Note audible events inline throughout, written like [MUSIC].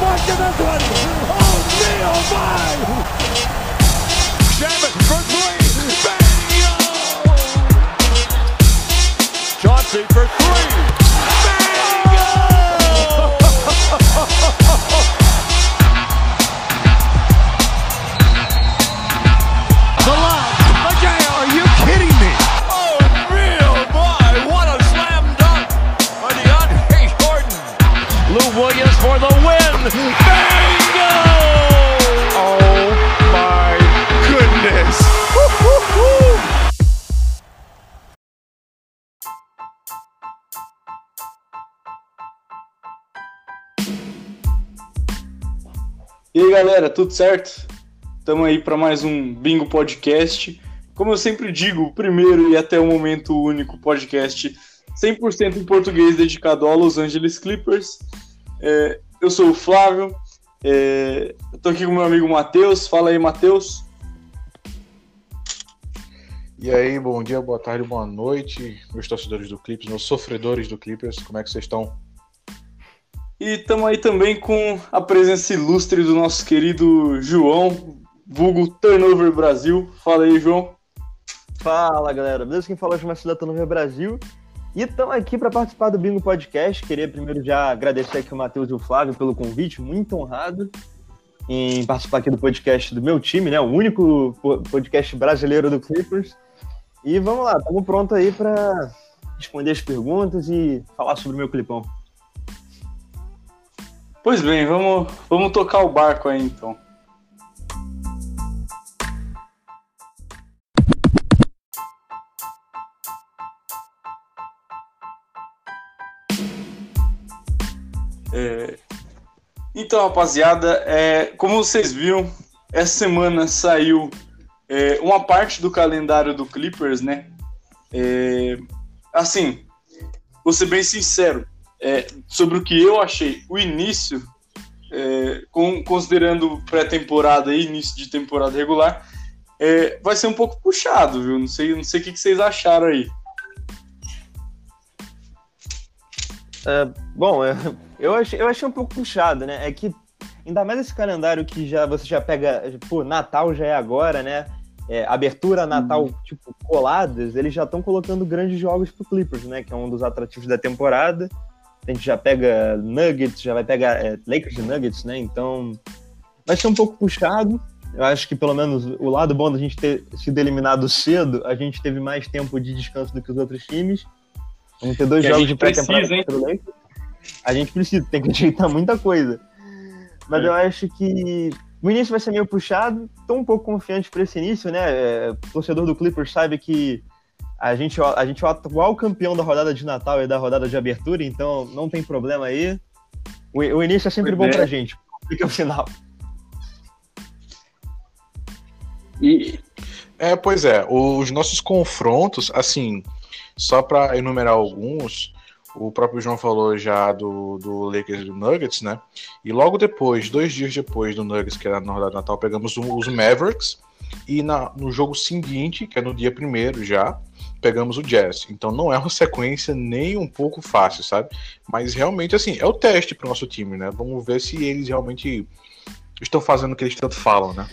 mark in this one. Oh, me, oh my! Shaman for three. Bingo! Chauncey for three. E aí galera, tudo certo? Estamos aí para mais um Bingo Podcast. Como eu sempre digo, o primeiro e até o momento único podcast 100% em português dedicado ao Los Angeles Clippers. É, eu sou o Flávio, é, tô aqui com meu amigo Matheus. Fala aí, Matheus. E aí, bom dia, boa tarde, boa noite, meus torcedores do Clippers, meus sofredores do Clippers, como é que vocês estão? E estamos aí também com a presença ilustre do nosso querido João, vulgo Turnover Brasil. Fala aí, João. Fala galera, beleza? Quem fala é o Marcelo da Turnover Brasil. E estamos aqui para participar do Bingo Podcast. Queria primeiro já agradecer aqui o Matheus e o Flávio pelo convite, muito honrado em participar aqui do podcast do meu time, né? O único po- podcast brasileiro do Clippers. E vamos lá, estamos prontos aí para responder as perguntas e falar sobre o meu clipão. Pois bem, vamos, vamos tocar o barco aí então. É, Então, rapaziada, é, como vocês viram, essa semana saiu é, uma parte do calendário do Clippers, né? É, assim, vou ser bem sincero, é, sobre o que eu achei o início, é, com- considerando pré-temporada e início de temporada regular, é, vai ser um pouco puxado, viu? Não sei, não sei o que, que vocês acharam aí. Bom, é, eu achei, eu achei um pouco puxado, né? É que, ainda mais esse calendário que já você já pega, pô, Natal já é agora, né? É, abertura, Natal, tipo, coladas, eles já estão colocando grandes jogos pro Clippers, né? Que é um dos atrativos da temporada. A gente já pega Nuggets, já vai pegar é, Lakers e Nuggets, né? Então, vai ser um pouco puxado. Eu acho que pelo menos o lado bom da gente ter sido eliminado cedo, a gente teve mais tempo de descanso do que os outros times. Vamos ter dois Que jogos de pré-temporada contra o Lakers. A gente precisa, tem que ajeitar muita coisa. Mas É. eu acho que o início vai ser meio puxado. Tô um pouco confiante para esse início, né? É, O torcedor do Clippers sabe que a gente, a gente é o atual campeão da rodada de Natal e da rodada de abertura, então não tem problema aí. O, o início é sempre Pois bom é. pra gente, fica o final. E, É, pois é, os nossos confrontos, assim, só para enumerar alguns, o próprio João falou já do, do Lakers e do Nuggets, né? E logo depois, dois dias depois do Nuggets, que era na rodada de Natal, pegamos os Mavericks, e na, no jogo seguinte, que é no dia primeiro já, pegamos o Jazz. Então não é uma [LAUGHS] sequência nem um pouco fácil, sabe? Mas realmente, assim, é o teste pro nosso time, né? Vamos ver se eles realmente estão fazendo o que eles tanto falam, né?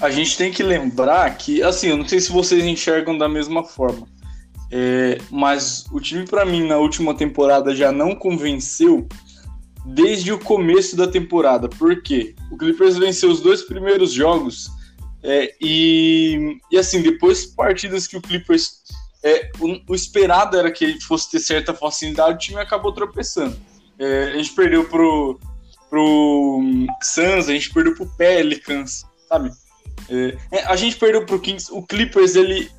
a gente tem que lembrar que, assim, eu não sei se vocês enxergam da mesma forma, é, mas o time, para mim, na última temporada já não convenceu desde o começo da temporada. Por quê? O Clippers venceu os dois primeiros jogos é, e, e, assim, depois partidas que o Clippers. É, o, o esperado era que ele fosse ter certa facilidade, o time acabou tropeçando. É, a gente perdeu pro, pro hum, Suns, a gente perdeu pro Pelicans, sabe? É, é, a gente perdeu pro Kings. O Clippers, ele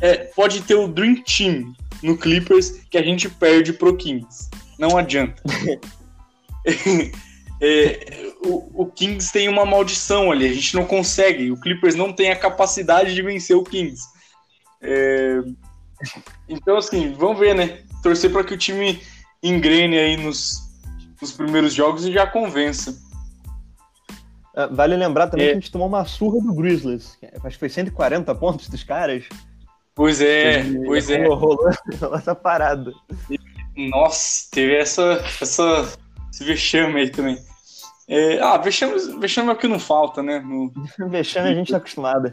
é, pode ter o Dream Team no Clippers que a gente perde pro Kings. Não adianta. [LAUGHS] É, o, o Kings tem uma maldição ali, a gente não consegue. O Clippers não tem a capacidade de vencer o Kings. É, então, assim, vamos ver, né? Torcer para que o time engrene aí nos, nos primeiros jogos e já convença. Ah, Vale lembrar também É. que a gente tomou uma surra do Grizzlies. Acho que foi 140 pontos dos caras. Pois é, pois é. rolou [LAUGHS] essa parada. Nossa, teve essa, essa esse vexame aí também. É, ah, vexame, vexame é o que não falta, né? No... [LAUGHS] vexame a gente tá acostumado.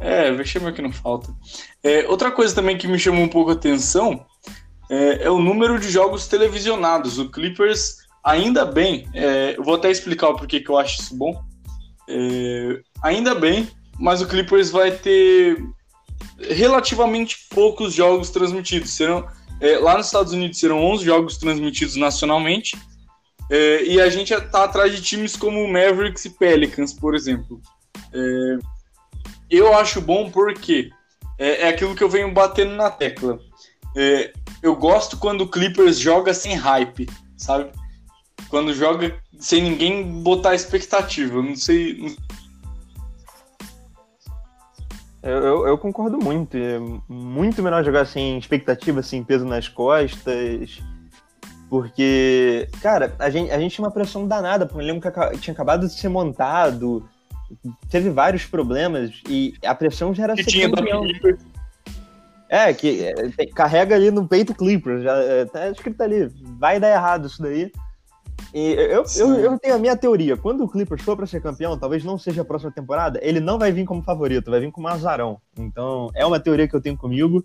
É, vexame é que não falta. É, outra coisa também que me chamou um pouco a atenção é, é o número de jogos televisionados. O Clippers, ainda bem, é, eu vou até explicar o porquê que eu acho isso bom. É, ainda bem, mas o Clippers vai ter relativamente poucos jogos transmitidos. Serão, é, lá nos Estados Unidos serão 11 jogos transmitidos nacionalmente. E a gente está atrás de times como Mavericks e Pelicans, por exemplo. É, eu acho bom porque é, é, aquilo que eu venho batendo na tecla. É, eu gosto quando o Clippers joga sem hype, sabe? Quando joga sem ninguém botar expectativa. Não sei. Eu, eu, eu, concordo muito. É muito melhor jogar sem expectativa, sem peso nas costas. Porque, cara, a gente, a gente tinha uma pressão danada, eu lembro que tinha acabado de ser montado, teve vários problemas e a pressão já era que tinha campeão. É, que é, carrega ali no peito Clippers, já é, tá escrito ali, vai dar errado isso daí. E eu, eu, eu, tenho a minha teoria. Quando o Clippers for para ser campeão, talvez não seja a próxima temporada, ele não vai vir como favorito, vai vir como azarão. Então, é uma teoria que eu tenho comigo.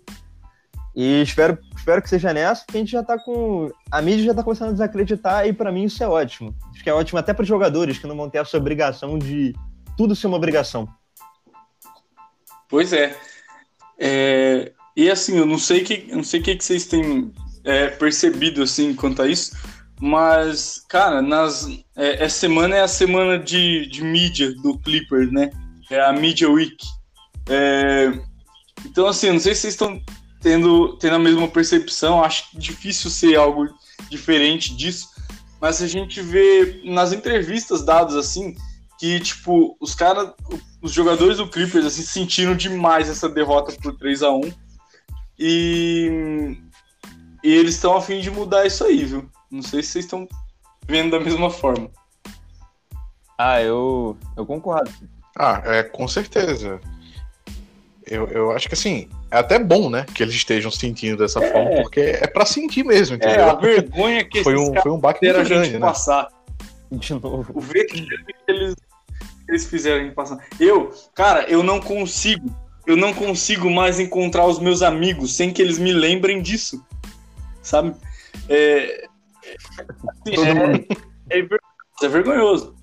E espero, espero que seja nessa, porque a gente já tá com. A mídia já tá começando a desacreditar, e para mim isso é ótimo. Acho que é ótimo até para jogadores que não vão ter essa obrigação de tudo ser uma obrigação. Pois é. é e assim, eu não sei que, não sei o que, vocês têm é, percebido assim quanto a isso, mas, cara, nas, é, essa semana é a semana de, de mídia do Clippers, né? É a Media Week. É, então, assim, não sei se vocês estão tendo, tendo a mesma percepção, acho difícil ser algo diferente disso, mas a gente vê nas entrevistas dadas assim, que, tipo, os caras, os jogadores do Clippers, assim, sentiram demais essa derrota por 3 a 1 e, e eles estão a fim de mudar isso aí, viu? Não sei se vocês estão vendo da mesma forma. Ah, eu, eu concordo. Ah, é, com certeza. Eu, eu acho que assim, é até bom, né, que eles estejam sentindo dessa é. forma, porque é para sentir mesmo, entendeu? É, a vergonha que foi um, foi um baque muito grande, né? passar. [LAUGHS] De novo. O ver que eles, eles fizeram passar. Eu, cara, eu não consigo, eu não consigo mais encontrar os meus amigos sem que eles me lembrem disso, sabe? É, é, é, é vergonhoso.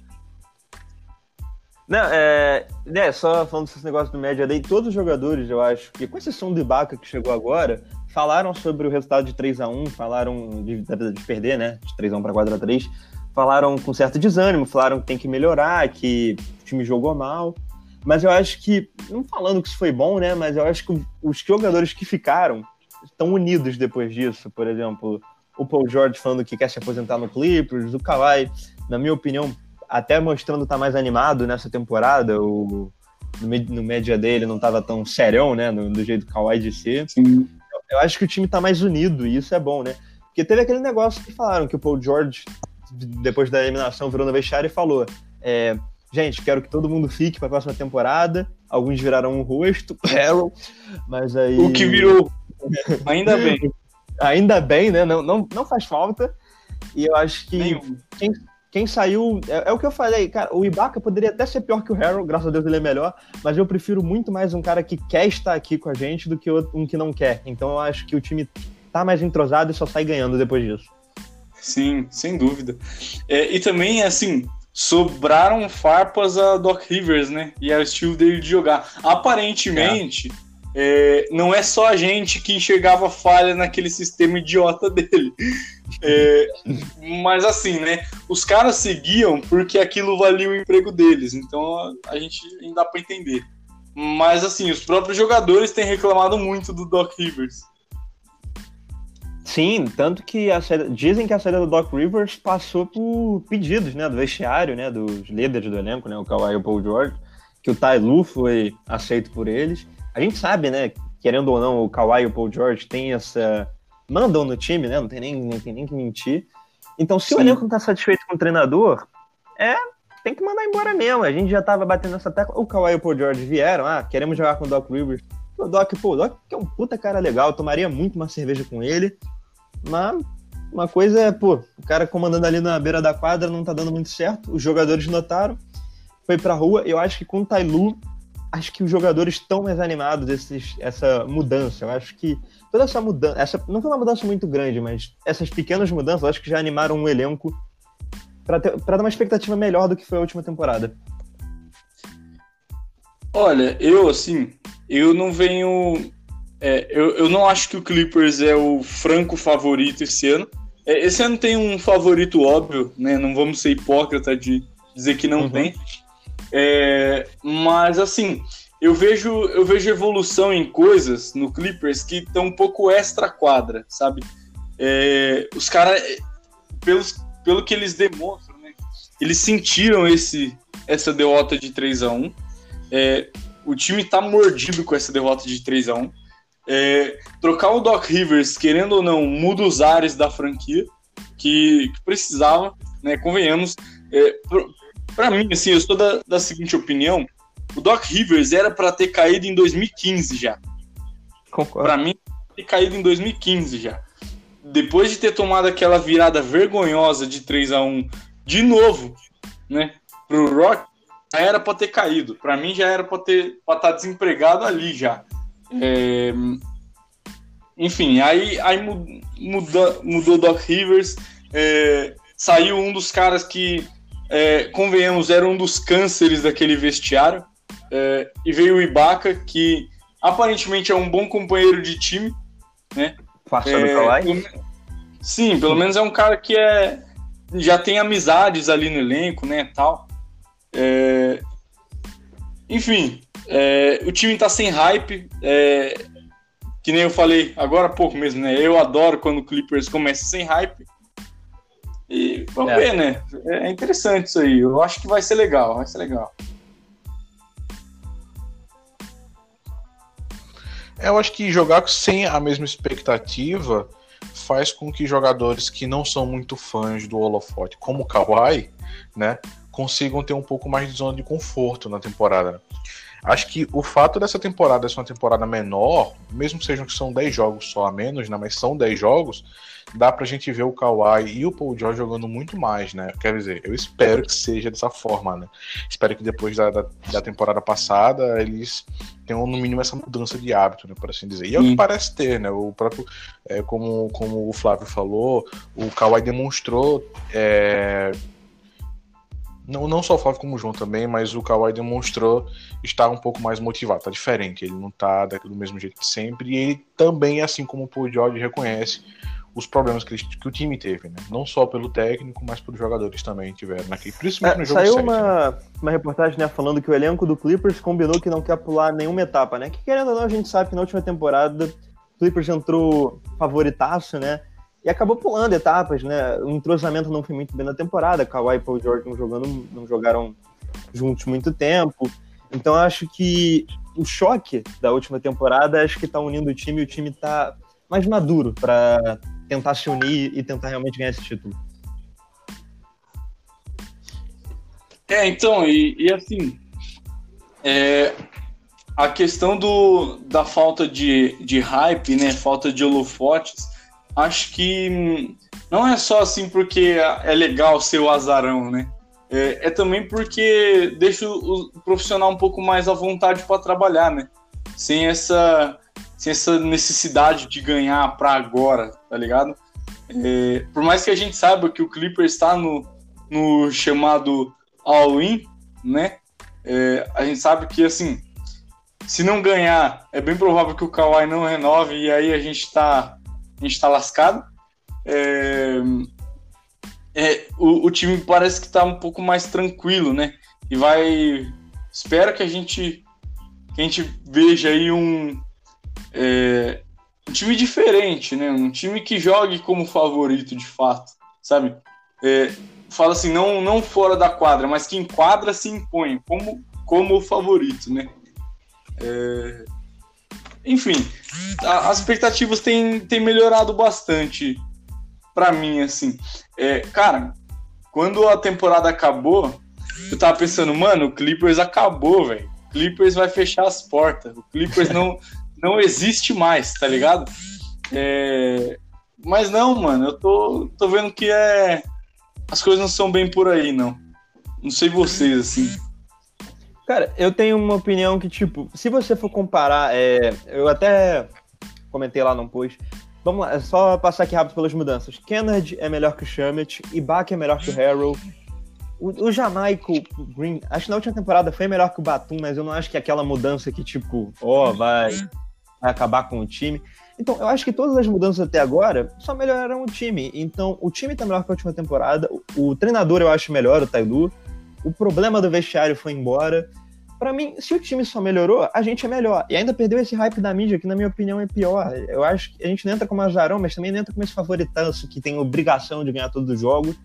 Não, é, né, só falando desses negócios do média day, todos os jogadores, eu acho, que com exceção do Ibaka que chegou agora, falaram sobre o resultado de 3 a 1 falaram de, de perder, né, de 3 a 1 para 4 a 3 falaram com certo desânimo, falaram que tem que melhorar, que o time jogou mal, mas eu acho que, não falando que isso foi bom, né, mas eu acho que os jogadores que ficaram estão unidos depois disso, por exemplo, o Paul George falando que quer se aposentar no Clippers, o Kawhi, na minha opinião, até mostrando estar tá mais animado nessa temporada, o, no, no média dele não estava tão serão, né, no, do jeito do Kawhi de ser. Sim. Eu, eu acho que o time está mais unido e isso é bom, né? Porque teve aquele negócio que falaram que o Paul George, depois da eliminação, virou no vestiário e falou: é, gente, quero que todo mundo fique para a próxima temporada. Alguns viraram um rosto, [LAUGHS] Harold, mas aí. O que virou. Ainda bem. [LAUGHS] Ainda bem, né? Não, não, não faz falta. E eu acho que quem, quem saiu. É, é, o que eu falei, cara. O Ibaka poderia até ser pior que o Harold, graças a Deus ele é melhor. Mas eu prefiro muito mais um cara que quer estar aqui com a gente do que um que não quer. Então eu acho que o time tá mais entrosado e só sai ganhando depois disso. Sim, sem dúvida. É, e também, assim, sobraram farpas a Doc Rivers, né? E é o estilo dele de jogar. Aparentemente. É é, não é só a gente que enxergava falha naquele sistema idiota dele. É, mas assim, né? Os caras seguiam porque aquilo valia o emprego deles. Então a, gente ainda dá para entender. Mas assim, os próprios jogadores têm reclamado muito do Doc Rivers. Sim, tanto que saída, dizem que a saída do Doc Rivers passou por pedidos, né, do vestiário, né, dos líderes do elenco, né, o Kawhi e o Paul George, que o Ty Lue foi aceito por eles a gente sabe, né, querendo ou não, o Kawhi e o Paul George têm essa. mandam no time, né? Não tem nem, não tem nem que mentir. Então, se Sim. o elenco não tá satisfeito com o treinador, é. Tem que mandar embora mesmo. A gente já tava batendo nessa tecla. O Kawhi e o Paul George vieram, ah, queremos jogar com o Doc Rivers. O Doc, pô, o Doc é um puta cara legal, tomaria muito uma cerveja com ele. Mas uma coisa é, pô, o cara comandando ali na beira da quadra não tá dando muito certo, os jogadores notaram, foi pra rua. Eu acho que com o Tailu, acho que os jogadores estão mais animados essa mudança. Eu acho que toda essa mudança, essa não foi uma mudança muito grande, mas essas pequenas mudanças, eu acho que já animaram um elenco para dar uma expectativa melhor do que foi a última temporada. Olha, eu assim, eu não venho. É, eu, eu não acho que o Clippers é o franco favorito esse ano. É, esse ano tem um favorito óbvio, né? Não vamos ser hipócrita de dizer que não uhum. tem. É, mas assim, eu vejo, eu vejo evolução em coisas no Clippers que estão um pouco extra quadra, sabe? É, os caras, pelo que eles demonstram, né? Eles sentiram esse, essa derrota de 3 a 1 é, O time tá mordido com essa derrota de 3 a 1 é, Trocar o Doc Rivers, querendo ou não, muda os ares da franquia que, que precisava, né? Convenhamos. É, para mim, assim, eu sou da, da seguinte opinião: o Doc Rivers era para ter caído em 2015 já. Concordo. Para mim, ter caído em 2015 já. Depois de ter tomado aquela virada vergonhosa de 3 a 1 de novo, né, pro Rock, era para ter caído. Para mim já era para ter para estar tá desempregado ali já. É... Enfim, aí, aí muda, mudou o Doc Rivers, é... saiu um dos caras que é, convenhamos, era um dos cânceres daquele vestiário. É, e veio o Ibaka, que aparentemente é um bom companheiro de time. Né? é, pelo, Sim, pelo menos é um cara que é, já tem amizades ali no elenco, né? Tal. É, enfim, é, o time tá sem hype. É, que nem eu falei agora há pouco mesmo, né? Eu adoro quando o Clippers começa sem hype. E vamos é. ver, né? É interessante isso aí. Eu acho que vai ser legal, vai ser legal. É, eu acho que jogar sem a mesma expectativa faz com que jogadores que não são muito fãs do holofote, como o Kawhi, né, consigam ter um pouco mais de zona de conforto na temporada. Acho que o fato dessa temporada ser uma temporada menor, mesmo sejam que são 10 jogos só a menos, né, mas são 10 jogos, dá pra gente ver o Kawhi e o Paul George jogando muito mais, né? Quer dizer, eu espero que seja dessa forma, né? Espero que depois da, da, da temporada passada eles tenham no mínimo essa mudança de hábito, né? Por assim dizer. E é o que parece ter, né? O próprio, é, como, como o Flávio falou, o Kawhi demonstrou. É, não, não só o Flávio como o João também, mas o Kawhi demonstrou estar um pouco mais motivado, tá diferente, ele não tá do mesmo jeito de sempre, e ele também, assim como o Paul George, reconhece os problemas que, que, o time teve, né? Não só pelo técnico, mas pelos jogadores também tiveram naquele, principalmente é, no jogo Saiu 7, uma, né? uma reportagem, né, falando que o elenco do Clippers combinou que não quer pular nenhuma etapa, né? Que querendo ou não, a gente sabe que na última temporada o Clippers entrou favoritaço, né? E acabou pulando etapas, né? O entrosamento não foi muito bem na temporada, Kawhi e Paul George não, jogando, não jogaram juntos muito tempo. Então acho que o choque da última temporada acho que tá unindo o time e o time tá mais maduro para tentar se unir e tentar realmente ganhar esse título. É, então, e, e assim, é, a questão do, da falta de, de hype, né, falta de holofotes, acho que não é só assim porque é legal ser o azarão, né? É, é também porque deixa o, o profissional um pouco mais à vontade para trabalhar, né? Sem essa sem essa necessidade de ganhar para agora, tá ligado? É, por mais que a gente saiba que o Clippers está no, no chamado all-in, né? É, a gente sabe que, assim, se não ganhar, é bem provável que o Kawhi não renove e aí a gente está a gente tá lascado. É, é, o, o, time parece que está um pouco mais tranquilo, né? E vai. Espero que a gente, que a gente veja aí um, é, um time diferente, né? Um time que jogue como favorito de fato, sabe? É, fala assim, não, não fora da quadra, mas que em quadra se impõe como, como favorito, né? É... Enfim, a, as expectativas têm, têm melhorado bastante para mim, assim. É, cara, quando a temporada acabou, eu tava pensando, mano, o Clippers acabou, velho. Clippers vai fechar as portas. O Clippers não, [LAUGHS] não existe mais, tá ligado? É... Mas não, mano, eu tô, tô vendo que é. As coisas não são bem por aí, não. Não sei vocês, assim. Cara, eu tenho uma opinião que, tipo, se você for comparar, é, eu até comentei lá no post. Vamos lá, é só passar aqui rápido pelas mudanças. Kennedy é melhor que o Shamit, Ibaka é melhor que o Harrow. O, o Jamaico Green, acho que na última temporada foi melhor que o Batum, mas eu não acho que é aquela mudança que, tipo, ó, oh, vai, vai acabar com o time. Então, eu acho que todas as mudanças até agora só melhoraram o time. Então, o time tá melhor que a última temporada. O, o treinador eu acho melhor, o Tailu. O problema do vestiário foi embora. Para mim, se o time só melhorou, a gente é melhor. E ainda perdeu esse hype da mídia, que na minha opinião é pior. Eu acho que a gente não entra como azarão, mas também não entra como esse favoritanço que tem obrigação de ganhar todos os jogos.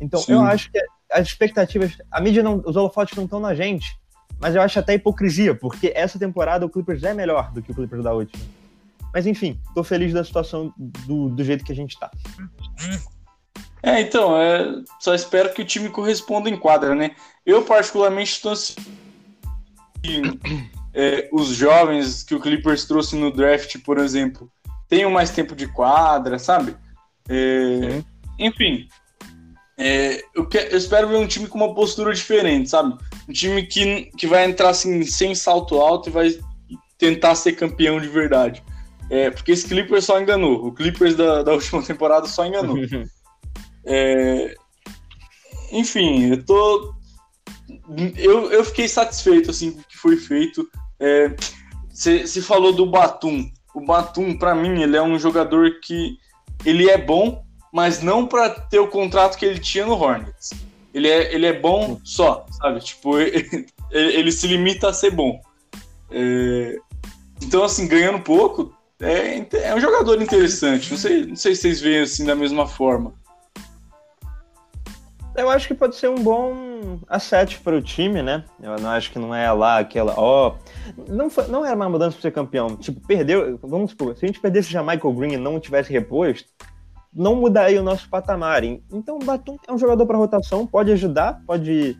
Então, Sim. eu acho que as expectativas. A mídia não. Os holofotes não estão na gente. Mas eu acho até hipocrisia, porque essa temporada o Clippers é melhor do que o Clippers da última. Mas enfim, tô feliz da situação do, do jeito que a gente tá. É, então, é, só espero que o time corresponda em quadra, né? Eu, particularmente, estou. É, os jovens que o Clippers trouxe no draft, por exemplo, tenham mais tempo de quadra, sabe? É, enfim, é, eu, que, eu, espero ver um time com uma postura diferente, sabe? Um time que, que vai entrar assim, sem salto alto e vai tentar ser campeão de verdade. É, porque esse Clippers só enganou. O Clippers da, da última temporada só enganou. [LAUGHS] é, enfim, eu tô. Eu, eu fiquei satisfeito assim, com o que foi feito. Você é, falou do Batum. O Batum, para mim, ele é um jogador que ele é bom, mas não para ter o contrato que ele tinha no Hornets. Ele é, ele é bom só, sabe? Tipo, [LAUGHS] ele, ele se limita a ser bom. É, então, assim, ganhando pouco, é, é um jogador interessante. Não sei, não sei se vocês veem assim da mesma forma. Eu acho que pode ser um bom asset para o time, né? Eu não acho que não é lá aquela. Ó, oh, não, foi, não era uma mudança para ser campeão. Tipo, perdeu. Vamos supor, se a gente perdesse já Michael Green e não tivesse reposto, não mudaria o nosso patamar. Então, o Batum é um jogador para rotação, pode ajudar, pode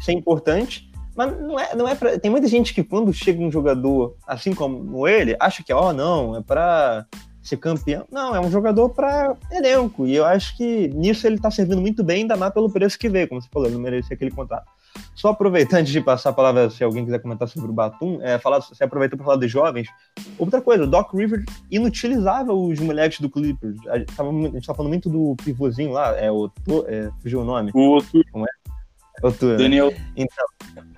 ser importante, mas não é, não é pra... Tem muita gente que quando chega um jogador assim como ele, acha que, ó, oh, não, é para ser campeão. Não, é um jogador para elenco. E eu acho que nisso ele tá servindo muito bem, ainda mais pelo preço que veio, como você falou, ele não merecia aquele contrato. Só aproveitando de passar a palavra, se alguém quiser comentar sobre o Batum, é, falar, você aproveitou para falar dos jovens. Outra coisa, o Doc Rivers inutilizava os moleques do Clippers. A gente, tava, a gente tá falando muito do pivôzinho lá, é o. É, fugiu o nome. O outro. Como é? Outro. Daniel. Então,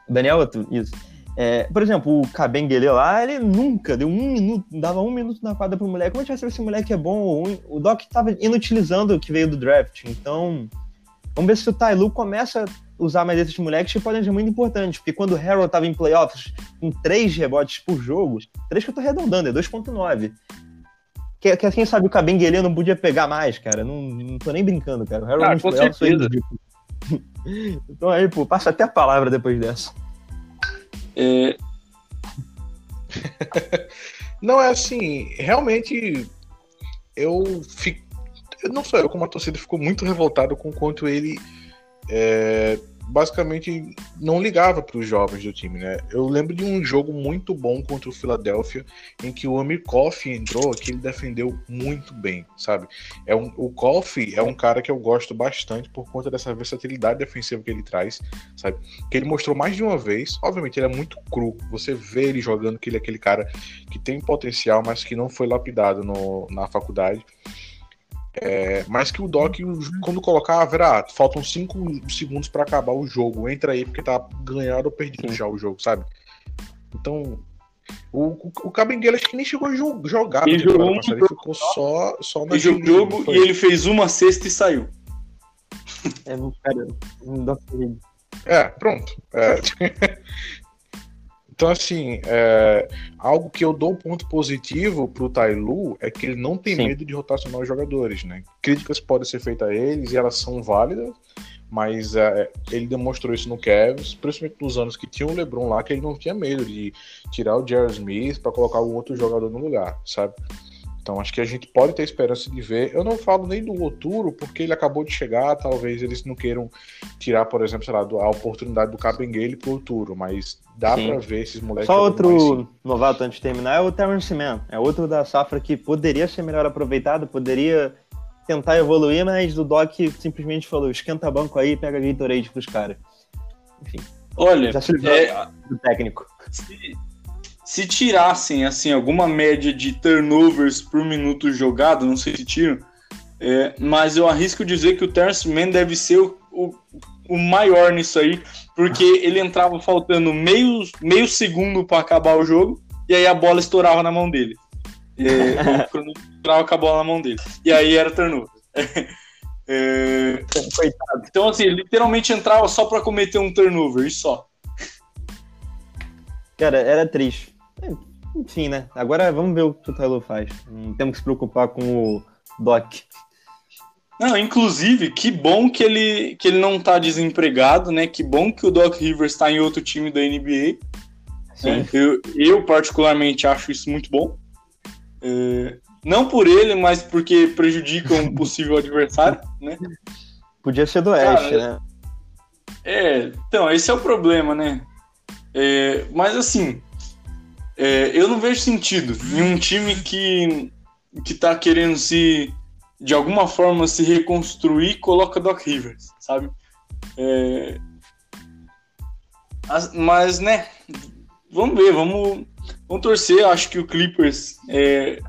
Daniel isso. É, por exemplo, o Cabenguele lá, ele nunca deu um minuto, dava um minuto na quadra pro moleque. Como a gente vai saber se o moleque é bom ou ruim? O Doc tava inutilizando o que veio do draft. Então, vamos ver se o Tailu começa a usar mais esses moleques que podem ser muito importantes. Porque quando o Harold tava em playoffs com três rebotes por jogo, três que eu tô arredondando, é 2.9. Que, que quem sabe o Cabenguele não podia pegar mais, cara. Não, não tô nem brincando, cara. O Harold ah, com certeza. [LAUGHS] então aí, pô, passa até a palavra depois dessa. É... não é assim, realmente eu fico. Não sou eu, como a torcida ficou muito revoltado com quanto ele é, basicamente não ligava para os jovens do time, né? Eu lembro de um jogo muito bom contra o Philadelphia em que o Amir Koff entrou, que ele defendeu muito bem, sabe? É um, o Koff é um cara que eu gosto bastante por conta dessa versatilidade defensiva que ele traz, sabe? Que ele mostrou mais de uma vez. Obviamente ele é muito cru. Você vê ele jogando que ele é aquele cara que tem potencial, mas que não foi lapidado no, na faculdade. É, mas que o Doc, quando colocava, era, ah, faltam 5 segundos para acabar o jogo. Entra aí porque tá ganhado ou perdido Sim. já o jogo, sabe? Então, o, o, o acho que nem chegou a jogar. Ele jogou um ele ficou só, só na ele jogo e ele fez uma cesta e saiu. É, cara, um Doc É, pronto. É. [LAUGHS] Então, assim, é, algo que eu dou um ponto positivo pro Tailu é que ele não tem Sim. medo de rotacionar os jogadores, né? Críticas podem ser feitas a eles e elas são válidas, mas é, ele demonstrou isso no Cavs, principalmente nos anos que tinha o LeBron lá, que ele não tinha medo de tirar o Jerry Smith para colocar algum outro jogador no lugar, sabe? Então acho que a gente pode ter esperança de ver. Eu não falo nem do Oturo, porque ele acabou de chegar, talvez eles não queiram tirar, por exemplo, sei lá, a oportunidade do Cabenguele pro Oturo, mas dá Sim. pra ver esses moleques. Só outro novato antes de terminar é o Terrence Mann. É outro da safra que poderia ser melhor aproveitado, poderia tentar evoluir, mas o Doc simplesmente falou: esquenta banco aí, pega Gatorade pros caras. Enfim. Olha, já se é, do técnico. Se, se tirassem assim alguma média de turnovers por minuto jogado, não sei se tiram, é, mas eu arrisco dizer que o Terence Mann deve ser o, o, o maior nisso aí, porque [LAUGHS] ele entrava faltando meio, meio segundo para acabar o jogo e aí a bola estourava na mão dele. É, [LAUGHS] quando estourava com a bola na mão dele. E aí era turnover. É, então, assim, literalmente entrava só para cometer um turnover e só. Cara, era triste. É, enfim, né? Agora vamos ver o que o Tyler faz. Não temos que se preocupar com o Doc. Não, inclusive, que bom que ele, que ele não tá desempregado, né? Que bom que o Doc Rivers está em outro time da NBA. Sim. É, eu, eu, particularmente, acho isso muito bom. É, não por ele, mas porque prejudica um possível [LAUGHS] adversário, né? Podia ser do Oeste, né? É, então, esse é o problema, né? É, mas assim, é, eu não vejo sentido em um time que, que tá querendo se, de alguma forma, se reconstruir, coloca Doc Rivers, sabe? É, mas, né, vamos ver, vamos, vamos torcer. Acho que o Clippers é,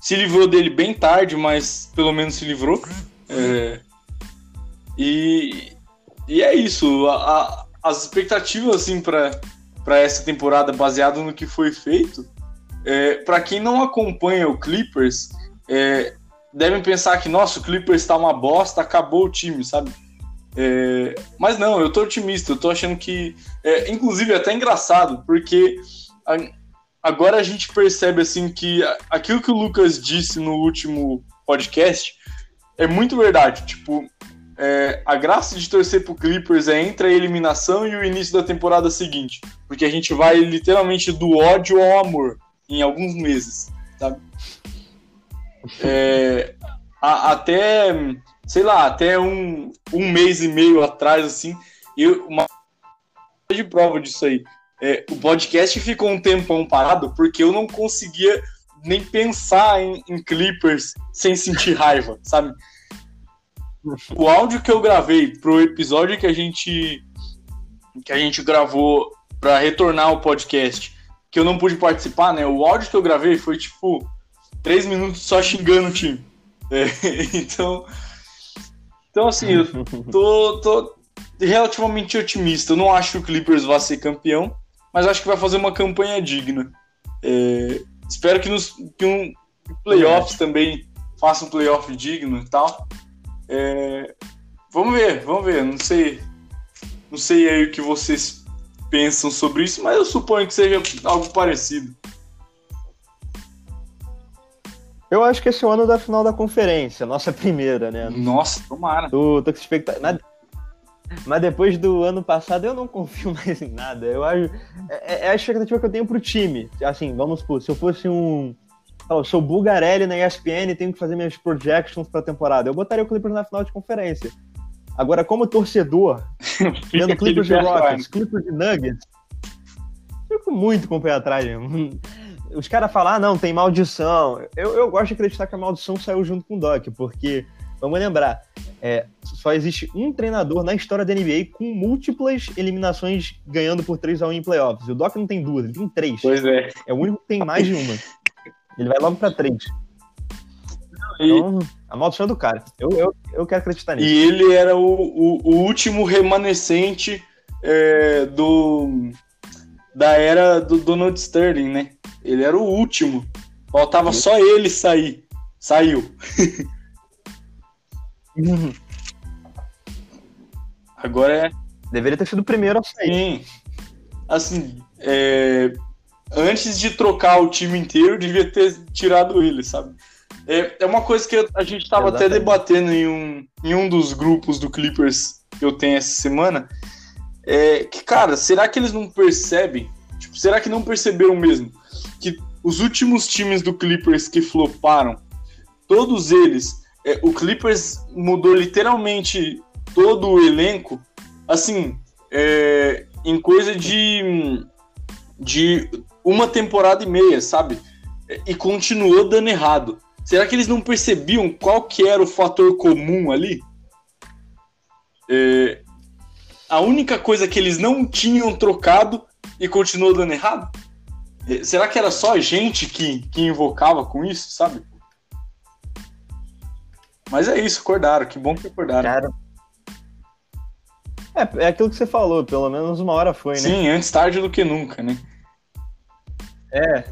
se livrou dele bem tarde, mas pelo menos se livrou. É, e, e é isso. A, a, as expectativas, assim, para para essa temporada baseado no que foi feito. É, para quem não acompanha o Clippers, é, devem pensar que, nossa, o Clippers está uma bosta, acabou o time, sabe? É, mas não, eu tô otimista, eu tô achando que. É, inclusive, é até engraçado, porque a, agora a gente percebe assim que aquilo que o Lucas disse no último podcast é muito verdade. Tipo, é, a graça de torcer pro Clippers é entre a eliminação e o início da temporada seguinte. Porque a gente vai literalmente do ódio ao amor em alguns meses, sabe? É, a, até, sei lá, até um, um mês e meio atrás, assim, eu, uma de prova disso aí. É, o podcast ficou um tempão parado porque eu não conseguia nem pensar em, em Clippers sem sentir raiva, sabe? O áudio que eu gravei pro episódio que a gente que a gente gravou para retornar o podcast, que eu não pude participar, né? O áudio que eu gravei foi tipo três minutos só xingando o time. É, [LAUGHS] então, então assim, eu tô, tô relativamente otimista. Eu não acho que o Clippers vá ser campeão, mas acho que vai fazer uma campanha digna. É, espero que nos que um playoffs também faça um playoff digno e tal. É, vamos ver, vamos ver. Não sei, não sei aí o que vocês pensam sobre isso, mas eu suponho que seja algo parecido. Eu acho que esse é o ano da final da conferência, nossa [LAUGHS] primeira, né? Nossa, tomara. Tô, tô com expectativa. Mas depois do ano passado eu não confio [LAUGHS] mais em nada. Eu acho. É, é a expectativa que eu tenho pro time. Assim, vamos supor, se eu fosse um, eu sou Bulgarelli na ESPN e tenho que fazer minhas projections para a temporada. Eu botaria o Clippers na final de conferência. Agora, como torcedor, [LAUGHS] vendo Clippers de Rockets, Clippers de Nuggets, fico muito com o pé atrás. [LAUGHS] Os caras falam, ah, não, tem maldição. Eu, eu gosto de acreditar que a maldição saiu junto com o Doc, porque, vamos lembrar, é, só existe um treinador na história da NBA com múltiplas eliminações ganhando por 3 a 1 em playoffs. O Doc não tem duas, ele tem três. Pois é. É o único que tem mais de uma. Ele vai logo pra três. Então, a maldição é do cara. Eu, eu, eu quero acreditar nisso. E ele era o, o, o último remanescente é, do da era do Donald Sterling, né? Ele era o último. Faltava só ele sair. Saiu. [LAUGHS] Agora é. Deveria ter sido o primeiro a sair. Sim. Assim, é, antes de trocar o time inteiro, devia ter tirado ele, sabe? É, é uma coisa que a gente estava até debatendo em um, em um dos grupos do Clippers que eu tenho essa semana. É que, cara, será que eles não percebem? Tipo, será que não perceberam mesmo? Que os últimos times do Clippers que floparam, todos eles, é, o Clippers mudou literalmente todo o elenco, assim, é, em coisa de, de uma temporada e meia, sabe? E continuou dando errado. Será que eles não percebiam qual que era o fator comum ali? É, a única coisa que eles não tinham trocado e continuou dando errado? É, será que era só a gente que, que invocava com isso, sabe? Mas é isso, acordaram. Que bom que acordaram. Cara... É, é aquilo que você falou, pelo menos uma hora foi, né? Sim, antes tarde do que nunca, né? É,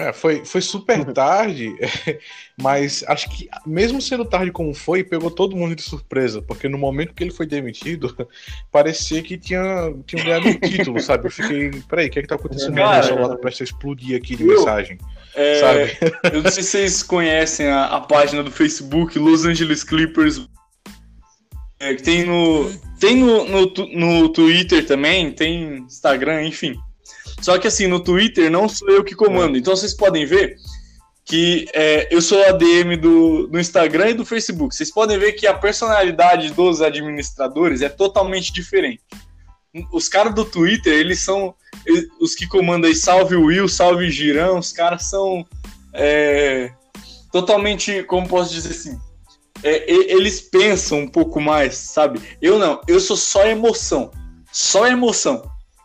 é, foi, foi super [LAUGHS] tarde, [LAUGHS] mas acho que, mesmo sendo tarde como foi, pegou todo mundo de surpresa, porque no momento que ele foi demitido, [LAUGHS] parecia que tinha, tinha ganhado um título, sabe? Eu fiquei, peraí, o que é que tá acontecendo? Cara, Meu celular parece explodir aqui de eu, mensagem, é, sabe? Eu não sei se vocês conhecem a, a página do Facebook, Los Angeles Clippers, que tem no, tem no, no, no Twitter também, tem Instagram, enfim. Só que assim, no Twitter não sou eu que comando. Então vocês podem ver que é, eu sou ADM do, do Instagram e do Facebook. Vocês podem ver que a personalidade dos administradores é totalmente diferente. Os caras do Twitter, eles são os que comandam aí, salve Will, salve Girão, os caras são é, totalmente, como posso dizer assim, é, eles pensam um pouco mais, sabe? Eu não, eu sou só emoção, só emoção.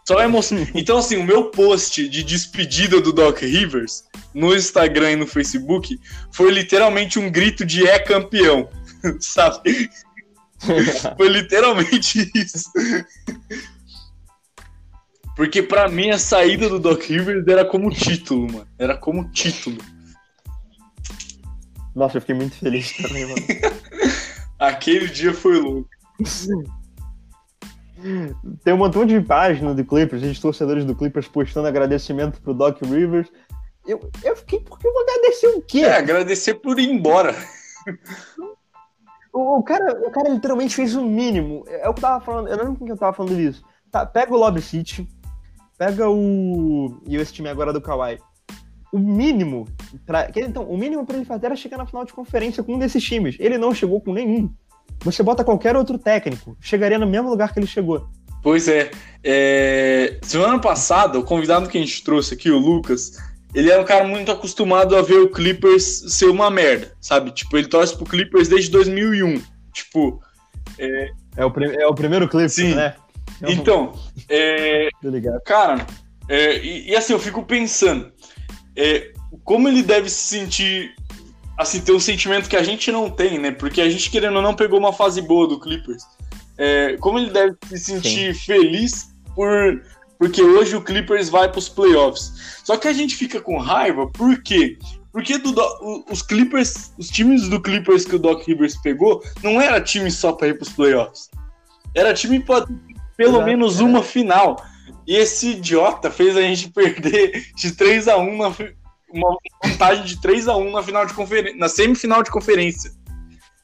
Só emoção. [LAUGHS] Então, assim, o meu post de despedida do Doc Rivers no Instagram e no Facebook foi literalmente um grito de é campeão, [LAUGHS] sabe? [LAUGHS] foi literalmente isso. Porque para mim a saída do Doc Rivers era como título, mano. Era como título. Nossa, eu fiquei muito feliz [LAUGHS] também, mano. Aquele dia foi louco. Tem um montão de página do Clippers, de torcedores do Clippers postando agradecimento pro Doc Rivers. Eu, eu fiquei, porque eu vou agradecer o quê? É, agradecer por ir embora. O, o, cara, o cara literalmente fez o mínimo. É o que eu tava falando, eu não lembro com quem eu tava falando disso. Tá, pega o Lob City, pega o. E esse time agora do Kawhi. O mínimo. Pra, então, o mínimo pra ele fazer era chegar na final de conferência com um desses times. Ele não chegou com nenhum. Você bota qualquer outro técnico, chegaria no mesmo lugar que ele chegou. Pois é. é... Semana passada, o convidado que a gente trouxe aqui, o Lucas, ele é um cara muito acostumado a ver o Clippers ser uma merda, sabe? Tipo, ele torce pro Clippers desde 2001. Tipo. É, é, o, é o primeiro Clippers, Sim. né? Então, é, [LAUGHS] cara, é, e, e, assim, eu fico pensando, é, como ele deve se sentir assim, ter um sentimento que a gente não tem, né? Porque a gente, querendo ou não, pegou uma fase boa do Clippers. É, como ele deve se sentir Sim. feliz por porque hoje o Clippers vai para os playoffs. Só que a gente fica com raiva, por quê? Porque do, os Clippers, os times do Clippers que o Doc Rivers pegou, não era time só para ir para os playoffs. Era time para pelo Exato, menos uma final. E esse idiota fez a gente [LAUGHS] perder de 3 a 1 na, uma vantagem de 3 a 1 na final de conferência, na semifinal de conferência.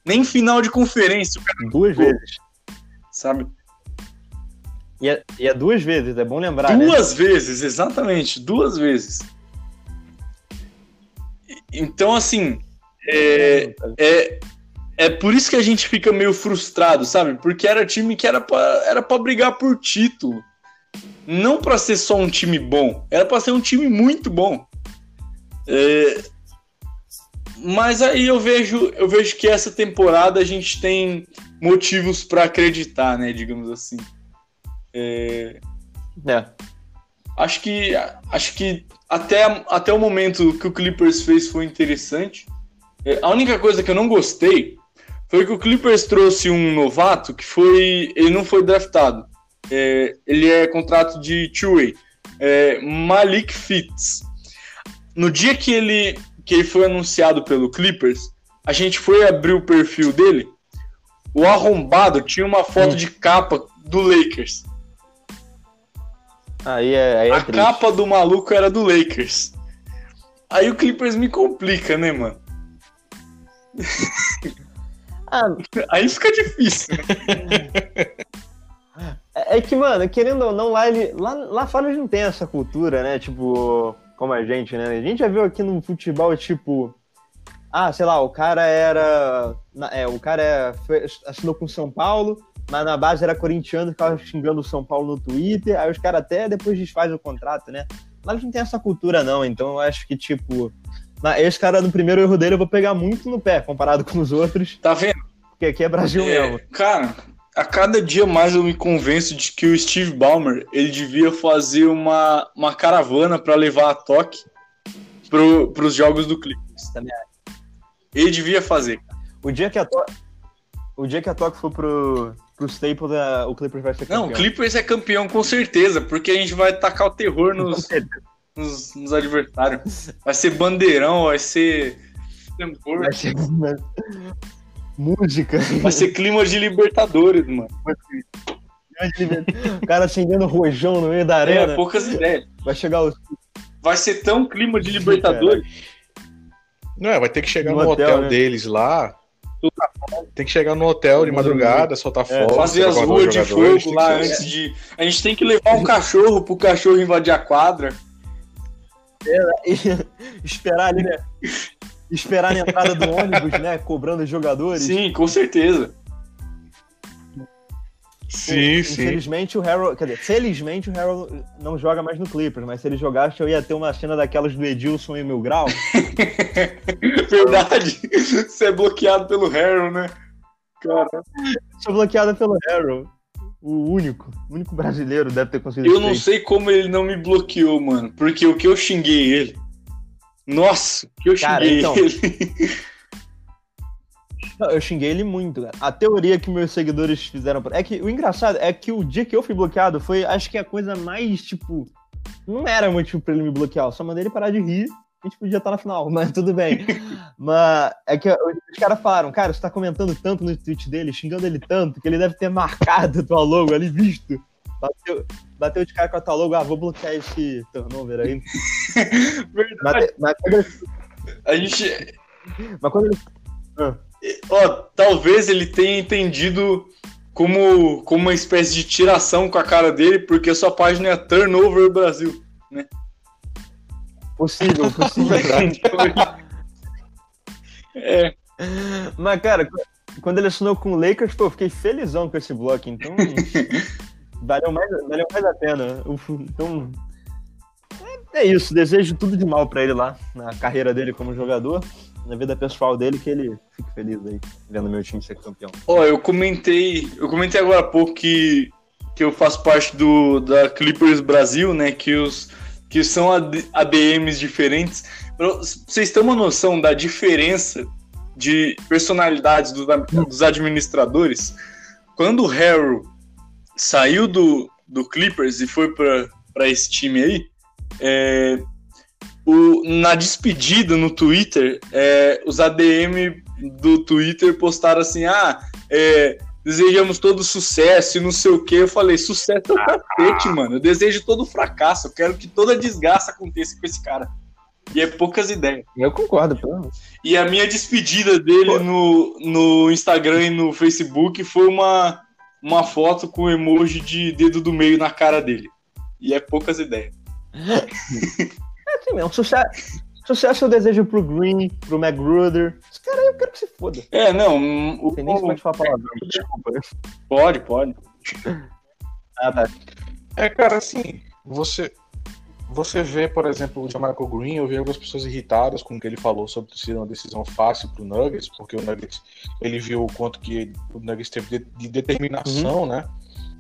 Nem final de conferência. Duas vezes. Sabe? E é, e é, duas vezes, é bom lembrar. Né? Duas né? vezes, exatamente, duas vezes. Então, assim, é, é, é por isso que a gente fica meio frustrado, sabe? Porque era time que era pra, era pra brigar por título. Não para ser só um time bom, era para ser um time muito bom. É, mas aí eu vejo, eu vejo que essa temporada a gente tem motivos para acreditar, né? Digamos assim. É, é. Acho que, acho que até, até o momento que o Clippers fez foi interessante. É, a única coisa que eu não gostei foi que o Clippers trouxe um novato que foi. Ele não foi draftado. É, ele é contrato de two-way. É, Malik Fitz no dia que ele, que ele foi anunciado pelo Clippers, a gente foi abrir o perfil dele. O arrombado tinha uma foto hum. de capa do Lakers. Aí é, aí é a triste. capa do maluco era do Lakers. Aí o Clippers me complica, né, mano? Ah, [LAUGHS] aí fica difícil. É, É que, mano, querendo ou não, lá, ele, lá, lá fora eles não tem essa cultura, né? Tipo, como a gente, né? A gente já viu aqui no futebol, tipo. Ah, sei lá, o cara era. É, o cara é, foi, assinou com São Paulo, mas na base era corintiano, ficava xingando o São Paulo no Twitter, aí os caras até depois desfazem o contrato, né? Eles não tem essa cultura, não, então eu acho que, tipo. Esse cara, no primeiro erro dele, eu vou pegar muito no pé, comparado com os outros. Tá vendo? Porque aqui é Brasil É, mesmo. cara, a cada dia mais eu me convenço de que o Steve Ballmer ele devia fazer uma, uma caravana para levar a toque pro, pros jogos do Clippers. Também Ele devia fazer. O dia que a Toque. O dia que a Toque for pro, pro Staples, a- o Clippers vai ser campeão. Não, o Clippers é campeão com certeza, porque a gente vai tacar o terror nos, nos, nos adversários. Vai ser bandeirão, vai ser. tambor, Vai ser música. Vai ser clima de Libertadores, mano. o cara acendendo rojão no meio da É, arena. poucas ideias. Vai chegar o. Vai ser tão clima de Libertadores. Não, é, vai ter que chegar No no, hotel, hotel, né? deles lá. Tem que chegar no hotel de madrugada, soltar É, foto. Fazer as ruas de fogo lá ser- antes de. A gente tem que levar um cachorro pro cachorro invadir a quadra. [LAUGHS] esperar ali, né? Esperar na entrada do ônibus, né? Cobrando os jogadores. Sim, com certeza. Sim, sim. Infelizmente o Harold. Quer dizer, felizmente o Harold não joga mais no Clippers, mas se ele jogasse, eu ia ter uma cena daquelas do Edilson e Mil Grau. [LAUGHS] Verdade. Você é bloqueado pelo Harold, né? Cara, Sou bloqueada pelo Harold. O único. O único brasileiro deve ter conseguido eu não sei como ele não me bloqueou, mano. Porque o que eu xinguei ele. Nossa, o que eu Cara, xinguei então. ele. Eu xinguei ele muito, cara. A teoria que meus seguidores fizeram. É que o engraçado é que o dia que eu fui bloqueado foi, acho que a coisa mais, tipo. Não era motivo pra ele me bloquear, eu só mandei ele parar de rir. A gente podia estar na final, [LAUGHS] mas tudo bem. mas é que os caras falaram, cara, você tá comentando tanto no tweet dele, xingando ele tanto, que ele deve ter marcado a tua logo ali, visto. Bateu, bateu de cara com a tua logo, ah, vou bloquear esse turnover aí. [LAUGHS] Verdade. Mas, mas A gente. mas quando ele Ó, talvez ele tenha entendido como, como uma espécie de tiração com a cara dele, porque sua página é Turnover Brasil. Possível, possível. [LAUGHS] é, Mas, cara, qu- quando ele assinou com o Lakers, pô, eu fiquei felizão com esse bloco, então. [LAUGHS] valeu, mais, valeu mais a pena. Então. É, isso, desejo tudo de mal pra ele lá, na carreira dele como jogador, na vida pessoal dele, que ele fique feliz aí, vendo meu time ser campeão. Ó, eu comentei, eu comentei agora há pouco que, que eu faço parte do da Clippers Brasil, né? Que os que são AD ADMs diferentes. Vocês têm uma noção da diferença de personalidades dos, dos administradores? Quando o Harrow saiu do, do Clippers e foi para esse time aí, é, o, na despedida no Twitter, é, os ADM do Twitter postaram assim: ah, é, desejamos todo sucesso e não sei o que. Eu falei: sucesso é o cacete, mano. Eu desejo todo fracasso. Eu quero que toda desgraça aconteça com esse cara. E é poucas ideias. Eu concordo, pô. E a minha despedida dele no, no Instagram e no Facebook foi uma, uma foto com emoji de dedo do meio na cara dele. E é poucas ideias. É assim mesmo, sucesso. Sucesso eu desejo pro Green, pro McGruder. Esse cara aí eu quero que se foda. É, não. O, Não tem nem se pode falar palavrão, desculpa. pode, pode. Ah, tá. É, cara, assim, você você vê, por exemplo, o Michael Green, eu vi algumas pessoas irritadas com o que ele falou sobre sido uma decisão fácil pro Nuggets, porque o Nuggets, ele viu o quanto que o Nuggets teve de, de determinação, né,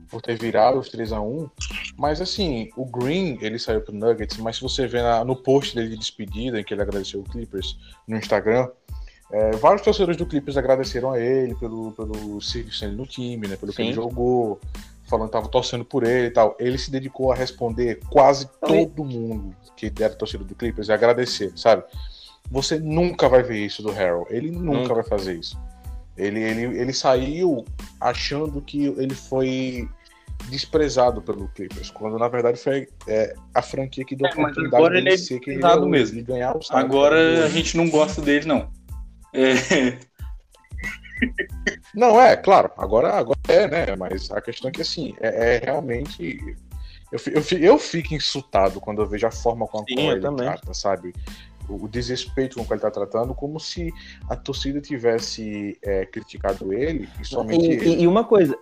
por ter virado os 3 a 1 mas assim, o Green, ele saiu pro Nuggets, mas se você vê na- no post dele de despedida, em que ele agradeceu o Clippers no Instagram, é, vários torcedores do Clippers agradeceram a ele pelo, pelo serviço dele no time, né, pelo que Sim. ele jogou, falando que tava torcendo por ele e tal. Ele se dedicou a responder quase Também. todo mundo que era torcedor do Clippers e agradecer, sabe? Você nunca vai ver isso do Harold. Ele nunca, Nunca. vai fazer isso. Ele, ele, ele saiu achando que ele foi desprezado pelo Clippers, quando na verdade foi é, a franquia que deu a É, mas oportunidade agora dele ele é ser quem ele desprezado é mesmo. de ganhar o. Agora a gente não gosta dele, não. É, Não, é, claro, agora, agora é, né? Mas a questão é que, assim, é, é realmente. Eu, eu, eu fico insultado quando eu vejo a forma com a Sim, qual ele também. trata, sabe? O, o desrespeito com que ele tá tratando, como se a torcida tivesse é, criticado ele e somente E, ele. e- uma coisa,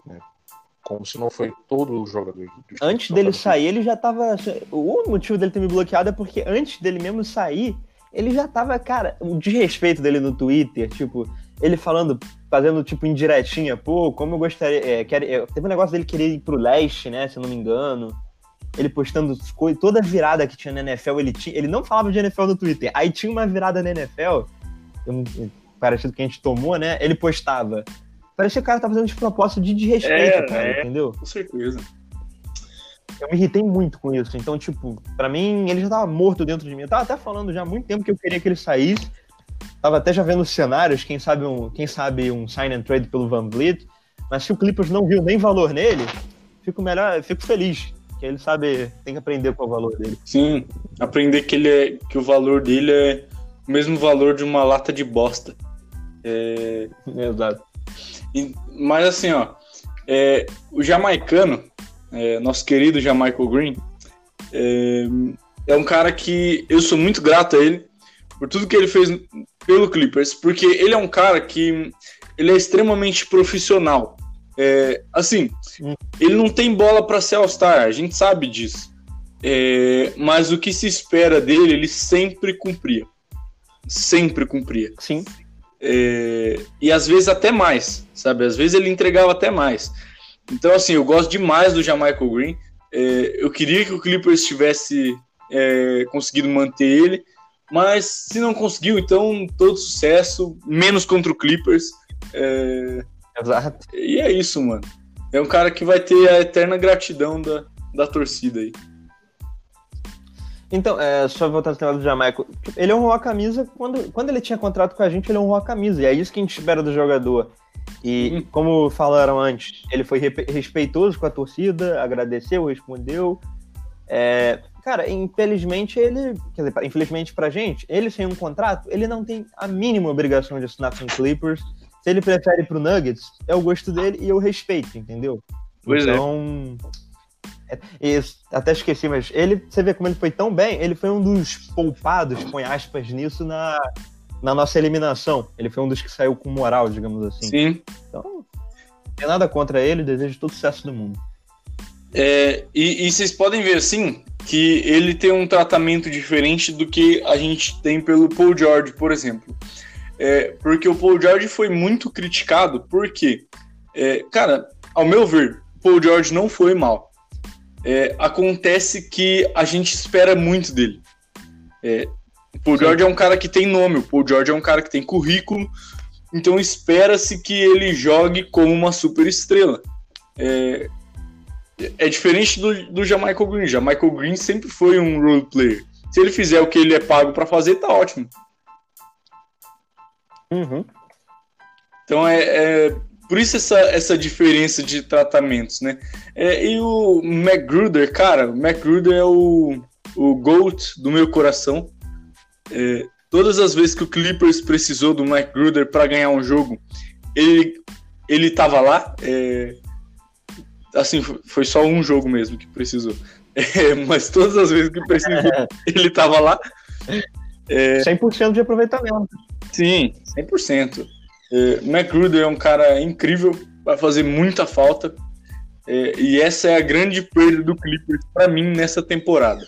Como se não foi todo o jogador. do- antes dele sair, ele já tava. O motivo dele ter me bloqueado é porque antes dele mesmo sair, ele já tava, cara, o desrespeito dele no Twitter, tipo, ele falando, fazendo tipo indiretinha, pô, como eu gostaria. É, quer, é, teve um negócio dele querer ir pro leste, né? Se eu não me engano. Ele postando toda virada que tinha na NFL, ele tinha. Ele não falava de NFL no Twitter. Aí tinha uma virada na NFL, um parecido que a gente tomou, né? Ele postava. Parecia que o cara tava fazendo de propósito de desrespeito, É, cara, é. entendeu? Com certeza. Eu me irritei muito com isso. Então, tipo, pra mim, ele já tava morto dentro de mim. Eu tava até falando já há muito tempo que eu queria que ele saísse. Tava até já vendo cenários, quem sabe um, quem sabe um sign and trade pelo Van Vliet. Mas se o Clippers não viu nem valor nele, fico melhor, fico feliz. Que ele sabe, tem que aprender qual é o valor dele. Sim, aprender que, ele é, que o valor dele é o mesmo valor de uma lata de bosta. É, Exato. E- mas assim, ó, é, o jamaicano, é, nosso querido Jamaica Green, é, é um cara que eu sou muito grato a ele por tudo que ele fez pelo Clippers, porque ele é um cara que ele é extremamente profissional. É, assim, Hum. ele não tem bola para ser All-Star, a gente sabe disso. É, mas o que se espera dele, ele sempre cumpria. Sempre cumpria. Sim. É, e às vezes até mais, sabe? Às vezes ele entregava até mais. Então, assim, eu gosto demais do Jamaica Green. É, eu queria que o Clippers tivesse é, conseguido manter ele, mas se não conseguiu, então todo sucesso, menos contra o Clippers. É, Exato. e é isso, mano. É um cara que vai ter a eterna gratidão da, da torcida aí. Então, é, só voltar ao tema do Jamaica. Ele honrou a camisa quando, quando ele tinha contrato com a gente, ele honrou a camisa. E é isso que a gente espera do jogador. E, Hum. como falaram antes, ele foi re- respeitoso com a torcida, agradeceu, respondeu. É, cara, infelizmente ele. Quer dizer, infelizmente pra gente, ele sem um contrato, ele não tem a mínima obrigação de assinar com o Clippers. Se ele prefere ir pro Nuggets, é o gosto dele e eu respeito, entendeu? Pois é. então, é. Isso, até esqueci, mas ele, você vê como ele foi tão bem, ele foi um dos poupados, põe aspas nisso, na, na nossa eliminação. Ele foi um dos que saiu com moral, digamos assim. Sim. Então, não tem nada contra ele, desejo todo sucesso do mundo. É, e, e vocês podem ver assim que ele tem um tratamento diferente do que a gente tem pelo Paul George, por exemplo. É, porque o Paul George foi muito criticado, porque, é, cara, ao meu ver, o Paul George não foi mal. É, acontece que a gente espera muito dele. É, o Paul Sim. George é um cara que tem nome, o Paul George é um cara que tem currículo, então espera-se que ele jogue como uma super estrela. É, é diferente do, do Jamaica Green. Jamaica Green sempre foi um role player. Se ele fizer o que ele é pago pra fazer, tá ótimo. Uhum. Então é, é por isso essa, essa diferença de tratamentos, né? É, e o McGruder, cara, o McGruder é o, o GOAT do meu coração. É, todas as vezes que o Clippers precisou do McGruder para ganhar um jogo, ele, ele tava lá. é, assim, foi- só um jogo mesmo que precisou. É, [LAUGHS] mas todas as vezes que precisou, [LAUGHS] ele tava lá. 100% de aproveitamento. Sim, 100%. É, McGruder é um cara incrível, vai fazer muita falta. É, e essa é a grande perda do Clippers para mim nessa temporada.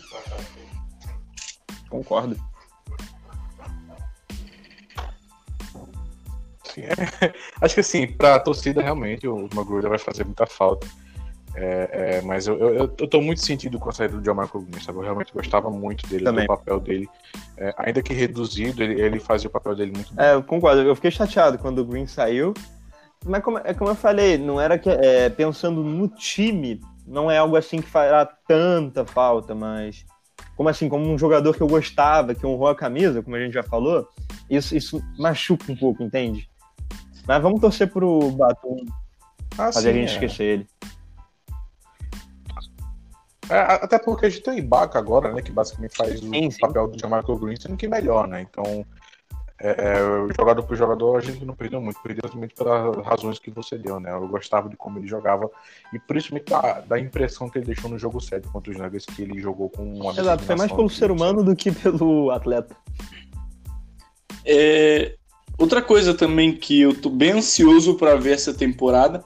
Concordo. Sim, é. [LAUGHS] Acho que assim, pra torcida realmente o Magruder vai fazer muita falta. É, é, mas eu, eu, eu tô muito sentido com a saída do John Michael Green, sabe? Eu realmente gostava muito dele, Também. do papel dele. É, ainda que reduzido, ele, ele fazia o papel dele muito bem. É, eu concordo. Eu fiquei chateado quando o Green saiu. Mas como, é como eu falei, não era que. é, pensando no time, não é algo assim que fará tanta falta, mas. Como assim, como um jogador que eu gostava, que honrou a camisa, como a gente já falou, isso, isso machuca um pouco, entende? Mas vamos torcer pro Batum Ah, fazer a sim, gente é. esquecer ele. É, até porque a gente tem o Ibaka agora, né? Que basicamente faz o Sim, sim. papel do Jamarco Green, sendo que melhor, né? Então, é, é, jogador por jogador, a gente não perdeu muito, perdeu simplesmente pelas razões que você deu, né? Eu gostava de como ele jogava e principalmente da, da impressão que ele deixou no jogo 7 contra os Nuggets, que ele jogou com uma Exato, foi mais pelo ser humano do que pelo atleta. É, outra coisa também que eu tô bem ansioso para ver essa temporada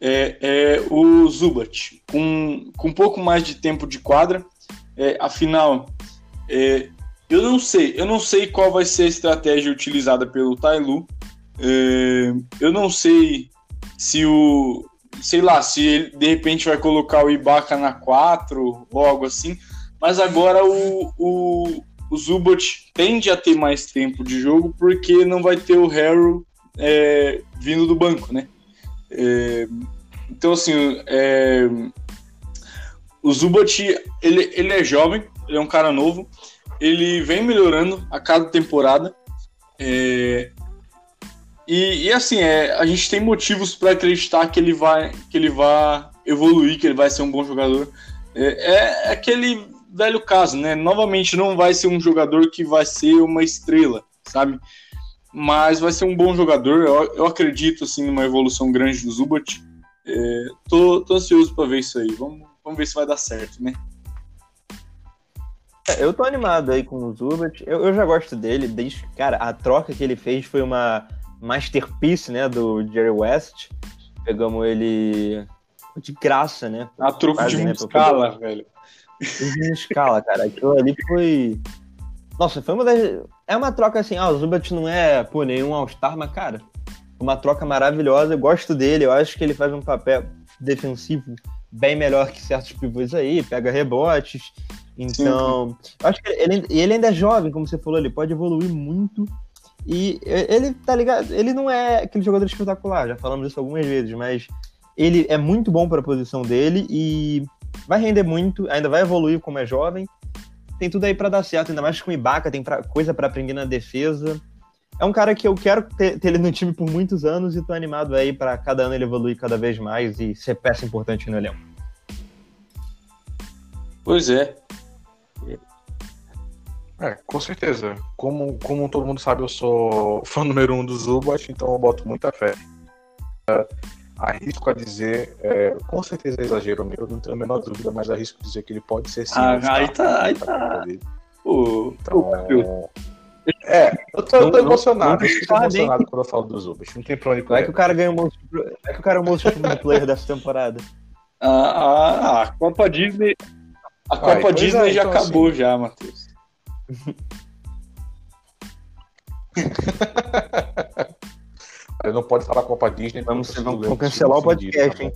é, é, o Zubat, com, com um pouco mais de tempo de quadra. É, afinal, é, eu não sei, eu não sei qual vai ser a estratégia utilizada pelo Tailu. É, eu não sei se o. Sei lá, se ele de repente vai colocar o Ibaka na 4 ou algo assim. Mas agora o, o, o Zubat tende a ter mais tempo de jogo porque não vai ter o Harrow é, vindo do banco, né? É, então, assim, é, o Zubat, ele, ele é jovem, ele é um cara novo, ele vem melhorando a cada temporada. É, e, e, assim, é, a gente tem motivos para acreditar que ele vai que ele vai evoluir, que ele vai ser um bom jogador. É, é, aquele velho caso, né? Novamente, não vai ser um jogador que vai ser uma estrela, sabe? Mas vai ser um bom jogador. Eu, eu acredito assim numa evolução grande do Zubat. É, tô, tô ansioso para ver isso aí. Vamos, vamos ver se vai dar certo, né? É, eu tô animado aí com o Zubat. Eu, eu já gosto dele. Desde, cara, a troca que ele fez foi uma masterpiece, né, do Jerry West. Pegamos ele de graça, né? A troco de né, escala, velho. De escala, cara. Aquilo ali foi. Nossa, foi uma das. É uma troca assim, ah, o Zubat não é, pô, nenhum All-Star, mas, cara, uma troca maravilhosa. Eu gosto dele, eu acho que ele faz um papel defensivo bem melhor que certos pivôs aí, pega rebotes, então, acho que ele, ele ainda é jovem, como você falou, ele pode evoluir muito. E ele, tá ligado? Ele não é aquele jogador espetacular, já falamos isso algumas vezes, mas ele é muito bom para a posição dele e vai render muito, ainda vai evoluir como é jovem. Tem tudo aí para dar certo, ainda mais com o Ibaka, tem pra, coisa para aprender na defesa. É um cara que eu quero ter, ter, ele no time por muitos anos e tô animado aí para cada ano ele evoluir cada vez mais e ser peça importante no elenco. Pois é. É, com certeza. Como, como todo mundo sabe, eu sou fã número um do Zubat, então eu boto muita fé. Arrisco a dizer, é, com certeza é exagero meu, não tenho a menor dúvida, mas arrisco a dizer que ele pode ser sim. Ah, aí tá, aí tá. O, então, é, eu tô, eu tô emocionado, eu fico emocionado quando eu falo do Zubat, não tem pra onde correr. É que o cara ganhou o é que o cara é o most player dessa temporada. [LAUGHS] Ah, ah, a Copa Disney, a Copa Disney é, já então, acabou assim, já, Matheus. [LAUGHS] Ele não pode falar Copa Disney. Vamos, vamos, vamos cancelar o podcast, tá hein?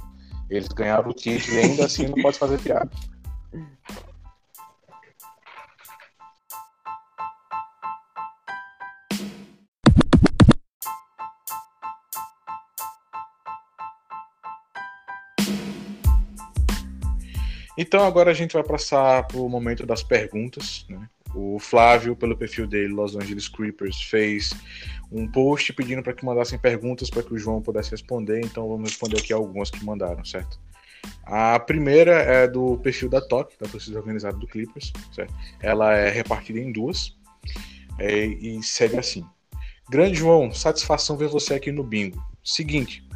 Eles ganharam o título e ainda assim não pode fazer piada. Então agora a gente vai passar para o momento das perguntas. Né? O Flávio, pelo perfil dele, Los Angeles Creepers, fez um post pedindo para que mandassem perguntas para que o João pudesse responder. Então vamos responder aqui algumas que mandaram, certo? A primeira é do perfil da TOC, da torcida organizada do Clippers, certo? Ela é repartida em duas é, e segue assim. Grande João, satisfação ver você aqui no bingo. Seguinte,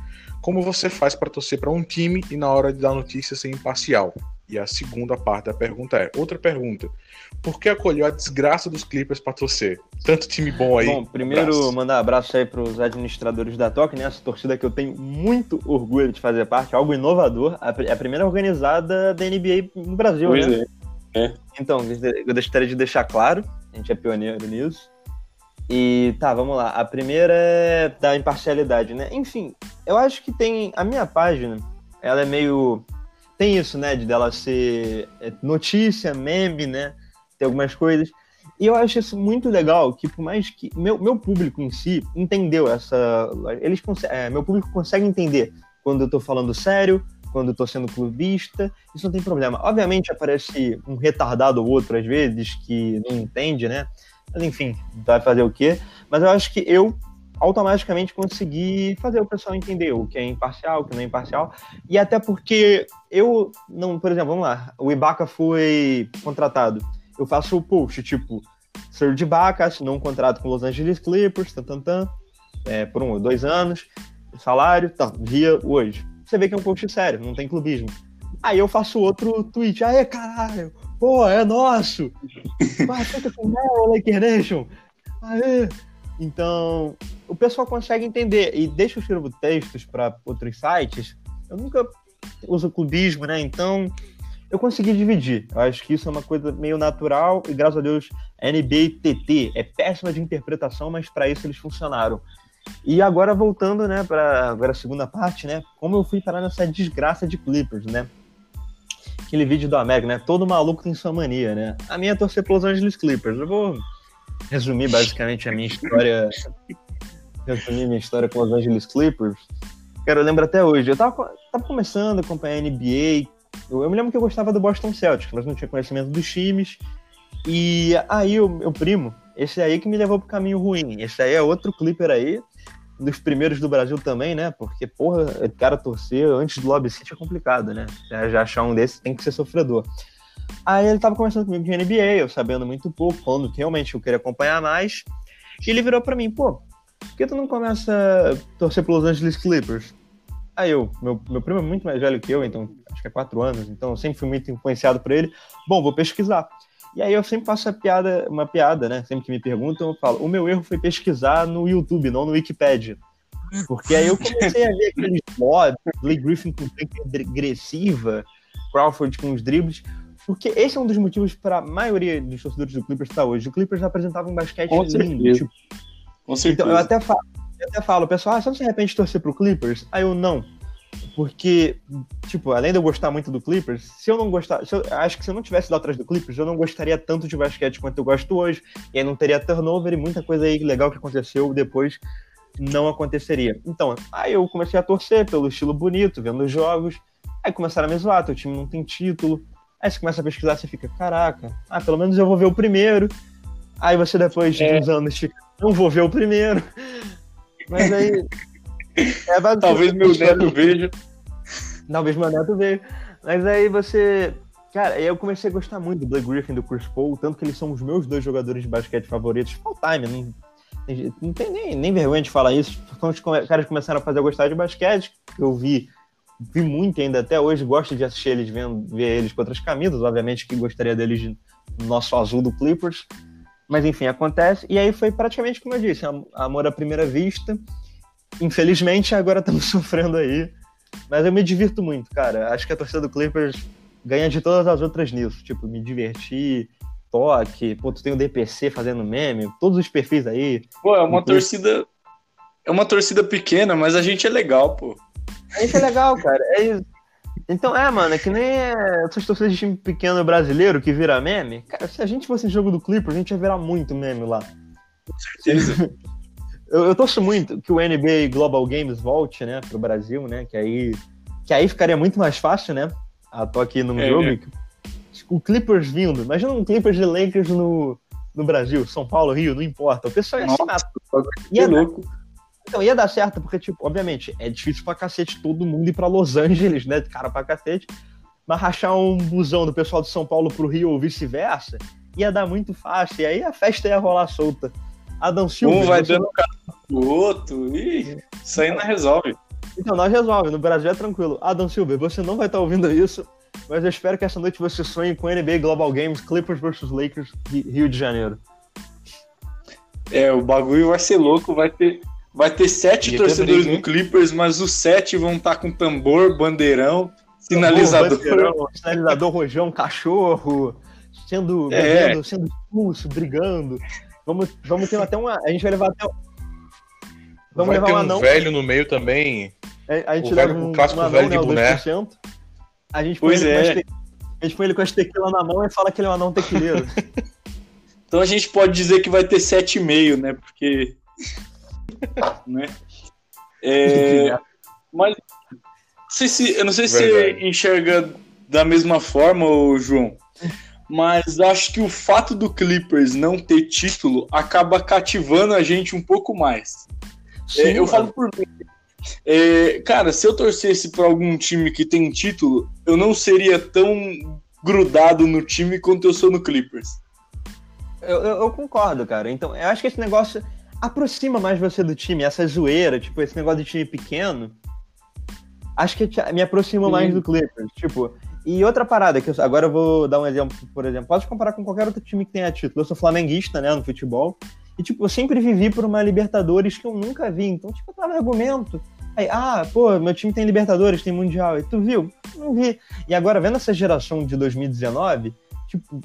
como você faz para torcer para um time e na hora de dar notícia ser imparcial? E a segunda parte da pergunta é: outra pergunta. Por que acolheu a desgraça dos Clippers para torcer? Tanto time bom aí. Bom, primeiro abraço. mandar abraço aí para os administradores da TOC, né? Essa torcida que eu tenho muito orgulho de fazer parte, algo inovador. A, a primeira organizada da NBA no Brasil, pois né? É. é. Então, eu gostaria de deixar claro, a gente é pioneiro nisso. E tá, vamos lá. A primeira é da imparcialidade, né? Enfim, eu acho que tem. A minha página, ela é meio tem isso, né, de dela ser é, notícia, meme, né, tem algumas coisas. E eu acho isso muito legal, que por mais que meu, meu público em si entendeu essa, eles é, meu público consegue entender quando eu tô falando sério, quando eu tô sendo clubista, isso não tem problema. Obviamente aparece um retardado ou outro às vezes que não entende, né? Mas enfim, vai fazer o quê? Mas eu acho que eu automaticamente conseguir fazer o pessoal entender o que é imparcial, o que não é imparcial. E até porque eu não, por exemplo, vamos lá, o Ibaka foi contratado. Eu faço o post, tipo, Serge Ibaka assinou um contrato com Los Angeles Clippers, tan, tan, tan, é, por um ou dois anos, salário, tá, via hoje. Você vê que é um coach sério, não tem clubismo. Aí eu faço outro tweet, aê, caralho, pô, é nosso! Vai, fica com o Laker Nation! Aê! Então, o pessoal consegue entender. E deixa eu escrever textos para outros sites. Eu nunca uso clubismo, né? Então, eu consegui dividir. Eu acho que isso é uma coisa meio natural e, graças a Deus, NBA TT é péssima de interpretação, mas para isso eles funcionaram. E agora voltando, né, para agora a segunda parte, né? Como eu fui parar nessa desgraça de Clippers, né? Aquele vídeo do América, né? Todo maluco tem sua mania, né? A minha é torcer pelos Angeles Clippers. Eu vou resumir basicamente a minha história. resumir minha história com os Angeles Clippers. Cara, eu lembro até hoje. Eu tava, tava começando a acompanhar a NBA. Eu, eu, me lembro que eu gostava do Boston Celtics, mas não tinha conhecimento dos times. E aí o meu primo, esse aí que me levou pro caminho ruim. Esse aí é outro Clipper aí, um dos primeiros do Brasil também, né? Porque, porra, cara torcer antes do Lobby City é complicado, né? Já achar um desses tem que ser sofredor. Aí ele tava conversando comigo de NBA, eu sabendo muito pouco, falando que realmente eu queria acompanhar mais. E ele virou para mim, pô, por que tu não começa a torcer pelos Angeles Clippers? Aí eu, meu, meu primo é muito mais velho que eu, então acho que é quatro anos, então eu sempre fui muito influenciado por ele. Bom, vou pesquisar. E aí eu sempre faço piada, uma piada, né? Sempre que me perguntam, eu falo, o meu erro foi pesquisar no YouTube, não no Wikipedia. Porque aí eu comecei a ver aqueles mods, Blake Griffin com agressiva, Crawford com os dribles. Porque esse é um dos motivos para a maioria dos torcedores do Clippers estar hoje. O Clippers apresentava um basquete Com lindo. certeza. Tipo, Com certeza. então, eu até falo, eu até falo, pessoal, ah, só se de repente torcer pro Clippers? Aí eu não. Porque, tipo, além de eu gostar muito do Clippers, se eu não gostar, eu, acho que se eu não tivesse lá atrás do Clippers, eu não gostaria tanto de basquete quanto eu gosto hoje, e aí não teria turnover e muita coisa aí legal que aconteceu depois não aconteceria. Então, aí eu comecei a torcer pelo estilo bonito, vendo os jogos, aí começaram a me zoar, teu time não tem título, aí você começa a pesquisar, você fica, caraca, ah, pelo menos eu vou ver o primeiro, aí você depois de É. uns anos fica, não vou ver o primeiro, mas aí... [LAUGHS] É Talvez meu história neto veja. Talvez meu neto veio. Mas aí você. Cara, aí eu comecei a gostar muito do Blake Griffin e do Chris Paul, tanto que eles são os meus dois jogadores de basquete favoritos all time. Não tem, jeito- não tem nem, nem vergonha de falar isso. Quando os caras começaram a fazer eu gostar de basquete, eu vi, vi muito ainda até hoje, gosto de assistir eles, vendo, ver eles com outras camisas, obviamente que gostaria deles no nosso azul do Clippers. Mas enfim, acontece. E aí foi praticamente como eu disse, am- amor à primeira vista. Infelizmente, agora [LAUGHS] estamos sofrendo aí. Mas eu me divirto muito, cara. Acho que a torcida do Clippers ganha de todas as outras nisso. Tipo, me divertir, toque, pô, tu tem o DPC fazendo meme, todos os perfis aí. Pô, é uma torcida. É uma torcida pequena, mas a gente é legal, pô. Isso é legal, cara. É isso. Então, é, mano, é que nem é, essas torcidas de time pequeno brasileiro que vira meme. Cara, se a gente fosse em jogo do Clippers, a gente ia virar muito meme lá. certeza. [LAUGHS] Eu, eu torço muito que o NBA Global Games volte, né, pro Brasil, né, que aí, que aí ficaria muito mais fácil, né, a toque num É, jogo. né? O Clippers vindo, imagina um Clippers de Lakers no, no Brasil, São Paulo, Rio, não importa. O pessoal ia se Nossa, matar. Que Ia, louco. Então, ia dar certo, porque, tipo, obviamente, é difícil pra cacete todo mundo ir pra Los Angeles, né, cara pra cacete, mas rachar um busão do pessoal de São Paulo pro Rio ou vice-versa, ia dar muito fácil, e aí a festa ia rolar solta. Adam Silva, Um vai dando cara pro outro. Ih, isso aí não resolve. Então, nós resolve. No Brasil é tranquilo. Adam Silver, você não vai estar ouvindo isso, mas eu espero que essa noite você sonhe com NBA Global Games, Clippers vs Lakers, Ri- Rio de Janeiro. É, o bagulho vai ser louco, vai ter. Vai ter sete ter torcedores briga, hein? do Clippers, mas os sete vão estar com tambor, bandeirão, sinalizador. Bandeirão, sinalizador, rojão, cachorro, sendo, É. bebendo, sendo expulso, brigando. Vamos, vamos ter até uma. A gente vai levar até. Vamos Vai levar ter um anão. velho no meio também. A, a gente o leva velho- um, o clássico um anão, velho de né, boné. 2%. A gente põe Pois ele com é. as te- A gente põe ele com as tequilas na mão e fala que ele é um anão tequileiro. [LAUGHS] Então a gente pode dizer que vai ter 7,5, né? Porque. [LAUGHS] né? É, mas não sei se, eu não sei se Verdade. você enxerga da mesma forma, ô João. Mas acho que o fato do Clippers não ter título acaba cativando a gente um pouco mais. É, eu Sim, falo por mim. É, cara, se eu torcesse para algum time que tem título, eu não seria tão grudado no time quanto eu sou no Clippers. Eu, eu, eu concordo, cara. Então, eu acho que esse negócio aproxima mais você do time, essa zoeira, tipo, esse negócio de time pequeno. Acho que me aproxima mais do Clippers. Tipo, e outra parada, que eu, agora eu vou dar um exemplo, por exemplo, pode comparar com qualquer outro time que tenha título. Eu sou flamenguista, né, no futebol. E, tipo, eu sempre vivi por uma Libertadores que eu nunca vi. Então, tipo, eu tava argumento. Aí, ah, pô, meu time tem Libertadores, tem Mundial. E tu viu? Não vi. E agora, vendo essa geração de 2019, tipo,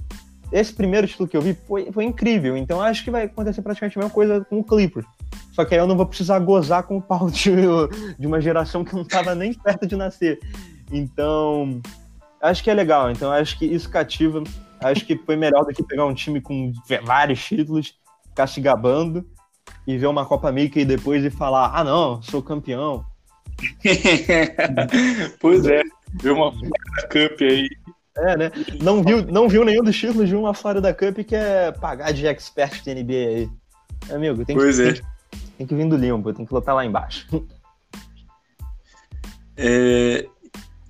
esse primeiro título que eu vi foi, foi incrível. Então, acho que vai acontecer praticamente a mesma coisa com o Clippers. Só que aí eu não vou precisar gozar com o pau de, de uma geração que não tava nem perto de nascer. Então, acho que é legal. Então, acho que isso cativa. Acho que foi melhor do que pegar um time com vários títulos ficar se gabando e ver uma Copa Mickey depois e falar: ah, não, sou campeão. [LAUGHS] pois é, ver uma Cup aí. É, né? Não viu, não viu nenhum dos títulos de uma Florida Cup que é pagar de expert de NBA aí. Amigo, tem pois que, é. tem, tem, que vir do limbo, tem que lutar lá embaixo. É,